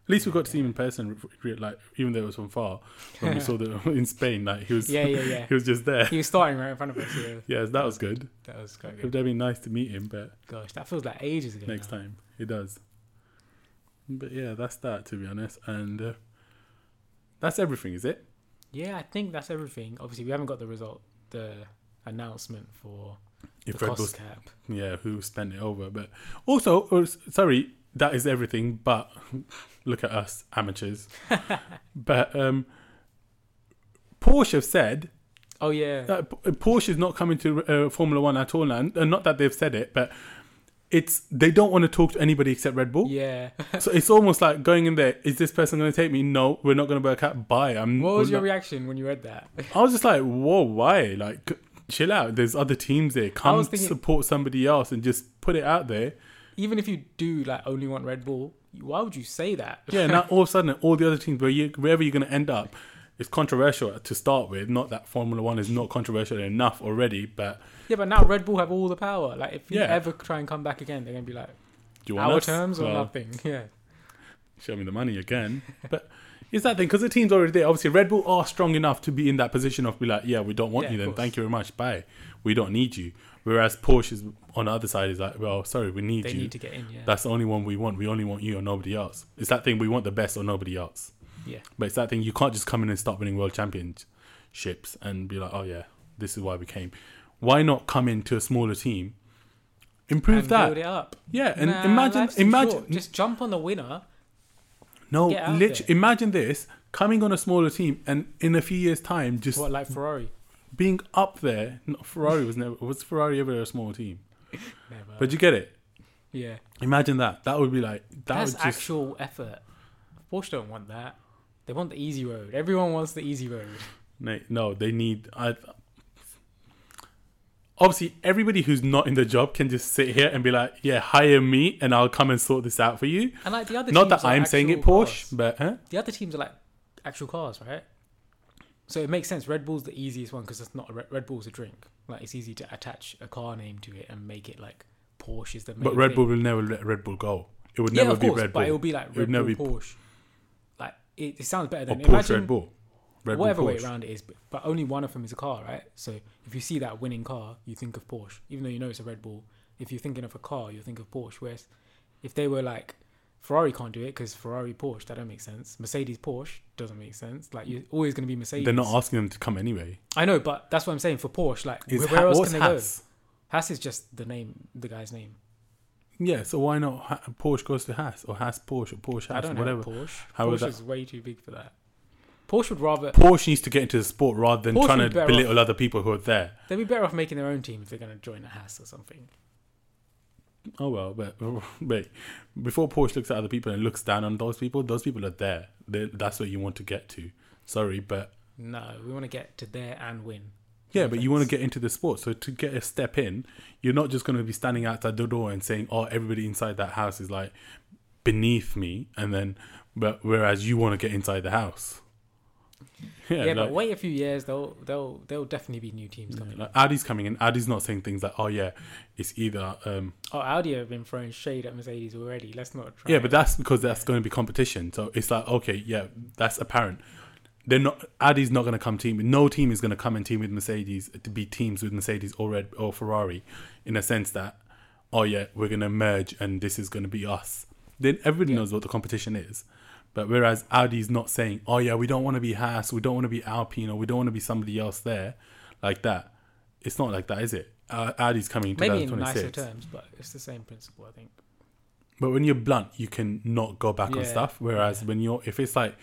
At least we got to see him in person, re- re- like even though it was from far. When we saw the in Spain, like he was, Yeah, yeah, yeah. he was just there. he was starting right in front of us. Yeah, Yeah, that was good. that was quite It good. would have been nice to meet him, but Gosh, that feels like ages ago. next now. time it does. But yeah, that's that to be honest, and uh, that's everything, is it? Yeah, I think that's everything. Obviously, we haven't got the result, the announcement for If Red Bull's, cap. yeah, who spent it over? But also, or, sorry, that is everything. But look at us, amateurs. but um, Porsche have said Oh yeah, that Porsche is not coming to uh, Formula One at all now. And not that they've said it, but it's they don't want to talk to anybody except Red Bull. yeah. So it's almost like going in there. Is this person going to take me? No, we're not going to work out. Bye. I'm. What was your not- reaction when you read that? I was just like, whoa, why? Like, chill out. There's other teams there. Come thinking- support somebody else and just put it out there. Even if you do like only want Red Bull, why would you say that? Yeah. now all of a sudden, all the other teams, where you, wherever you're going to end up, it's controversial to start with. Not that Formula One is not controversial enough already, but Yeah, but now Red Bull have all the power. Like, if you Yeah. ever try and come back again, they're gonna be like do you want our us? terms or Well, nothing. Yeah, show me the money again. But it's that thing because the team's already there. Obviously, Red Bull are strong enough to be in that position of be like, yeah, we don't want Yeah, you. Then thank you very much. Bye. We don't need you. Whereas Porsche is on the other side is like, well, sorry, we need they you. need to get in. Yeah, That's the only one we want. We only want you or nobody else. It's that thing we want the best or nobody else. yeah. But it's that thing you can't just come in and start winning world championships and be like, oh yeah, this is why we came. Why not come into a smaller team, improve that? build it up. Yeah, and Nah, imagine, imagine, short. just jump on the winner. No, lit- imagine this coming on a smaller team and in a few years' time, just What like Ferrari? being up there. No, Ferrari was never was Ferrari ever a small team, Never. but you get it. yeah, Imagine that. That would be like that that's would just actual effort. Porsche don't want that. They want the easy road. Everyone wants the easy road. No, no, they need. I obviously everybody who's not in the job can just sit here and be like, "Yeah, hire me, and I'll come and sort this out for you." And like the other Not that I'm saying it, Porsche, cars. but huh? The other teams are like actual cars, right? So it makes sense. Red Bull's the easiest one because it's not a Red, Red Bull's a drink. Like it's easy to attach a car name to it and make it like Porsche is the main But Red thing. Bull will never let Red Bull go. It would yeah, never be course, Red but it'll be like It Red would Bull never be Porsche. Like it, it sounds better or than Porsche imagine Red Bull. Red whatever way around it is, but, but only one of them is a car, right? So if you see that winning car, you think of Porsche, even though you know it's a Red Bull. If you're thinking of a car, you think of Porsche. Whereas if they were like Ferrari can't do it because Ferrari Porsche that don't make sense. Mercedes Porsche doesn't make sense. Like you're always going to be Mercedes. They're not asking them to come anyway. I know, but that's what I'm saying for Porsche. Like Is where, Ha- else can they go? Haas? Haas is just the name, the guy's name. Yeah, so why not ha- Porsche goes to Haas or Haas Porsche or Porsche I don't whatever. Porsche. How Porsche that- is way too big for that. Porsche would rather Porsche needs to get into the sport rather than Porsche trying to be belittle other people who are there. they'd be better off making their own team if they're going to join a Haas or something. Oh well, but wait. Before Porsche looks at other people and looks down on those people, those people are there. they that's where you want to get to. Sorry, but No, we want to get to there and win. yeah, but you want to get into the sport. So to get a step in, you're not just going to be standing outside the door and saying, "Oh, everybody inside that house is like beneath me," and then, but whereas you want to get inside the house. Yeah, Yeah, but wait a few years, they'll they'll there'll definitely be new teams coming. like Audi's coming in. Audi's not saying things like, "Oh yeah, it's either." um Oh, Audi have been throwing shade at Mercedes already. Let's not try. Yeah, but that's because that's going to be competition. So it's like, okay, yeah, that's apparent. They're not. Audi's not going to come team. No team is going to come and team with Mercedes to be teams with Mercedes or Red or Ferrari, in a sense that, oh yeah, we're going to merge and this is going to be us. Then everybody Yeah. knows what the competition is. But whereas Audi's not saying, oh yeah, we don't want to be Haas, we don't want to be Alpine, or we don't want to be somebody else there, like that. It's not like that, is it? Uh, Audi's coming in maybe in nicer terms, but it's the same principle, I think. But when you're blunt, you can not go back on stuff. Whereas yeah. when you're, if it's like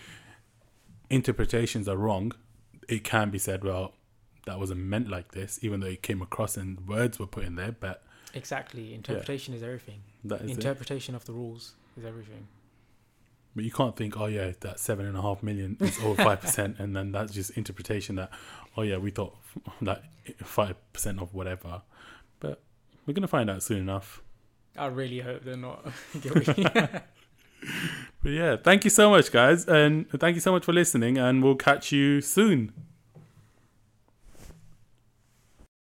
interpretations are wrong, it can be said, well, that wasn't meant like this, even though it came across and words were put in there. But Exactly. Interpretation is everything. that is it. Interpretation of the rules is everything. But you can't think, oh yeah, that seven and a half million is over five percent, and then that's just interpretation that, oh yeah, we thought that five percent of whatever. But we're gonna find out soon enough. I really hope they're not. But yeah, thank you so much, guys, and thank you so much for listening, and we'll catch you soon.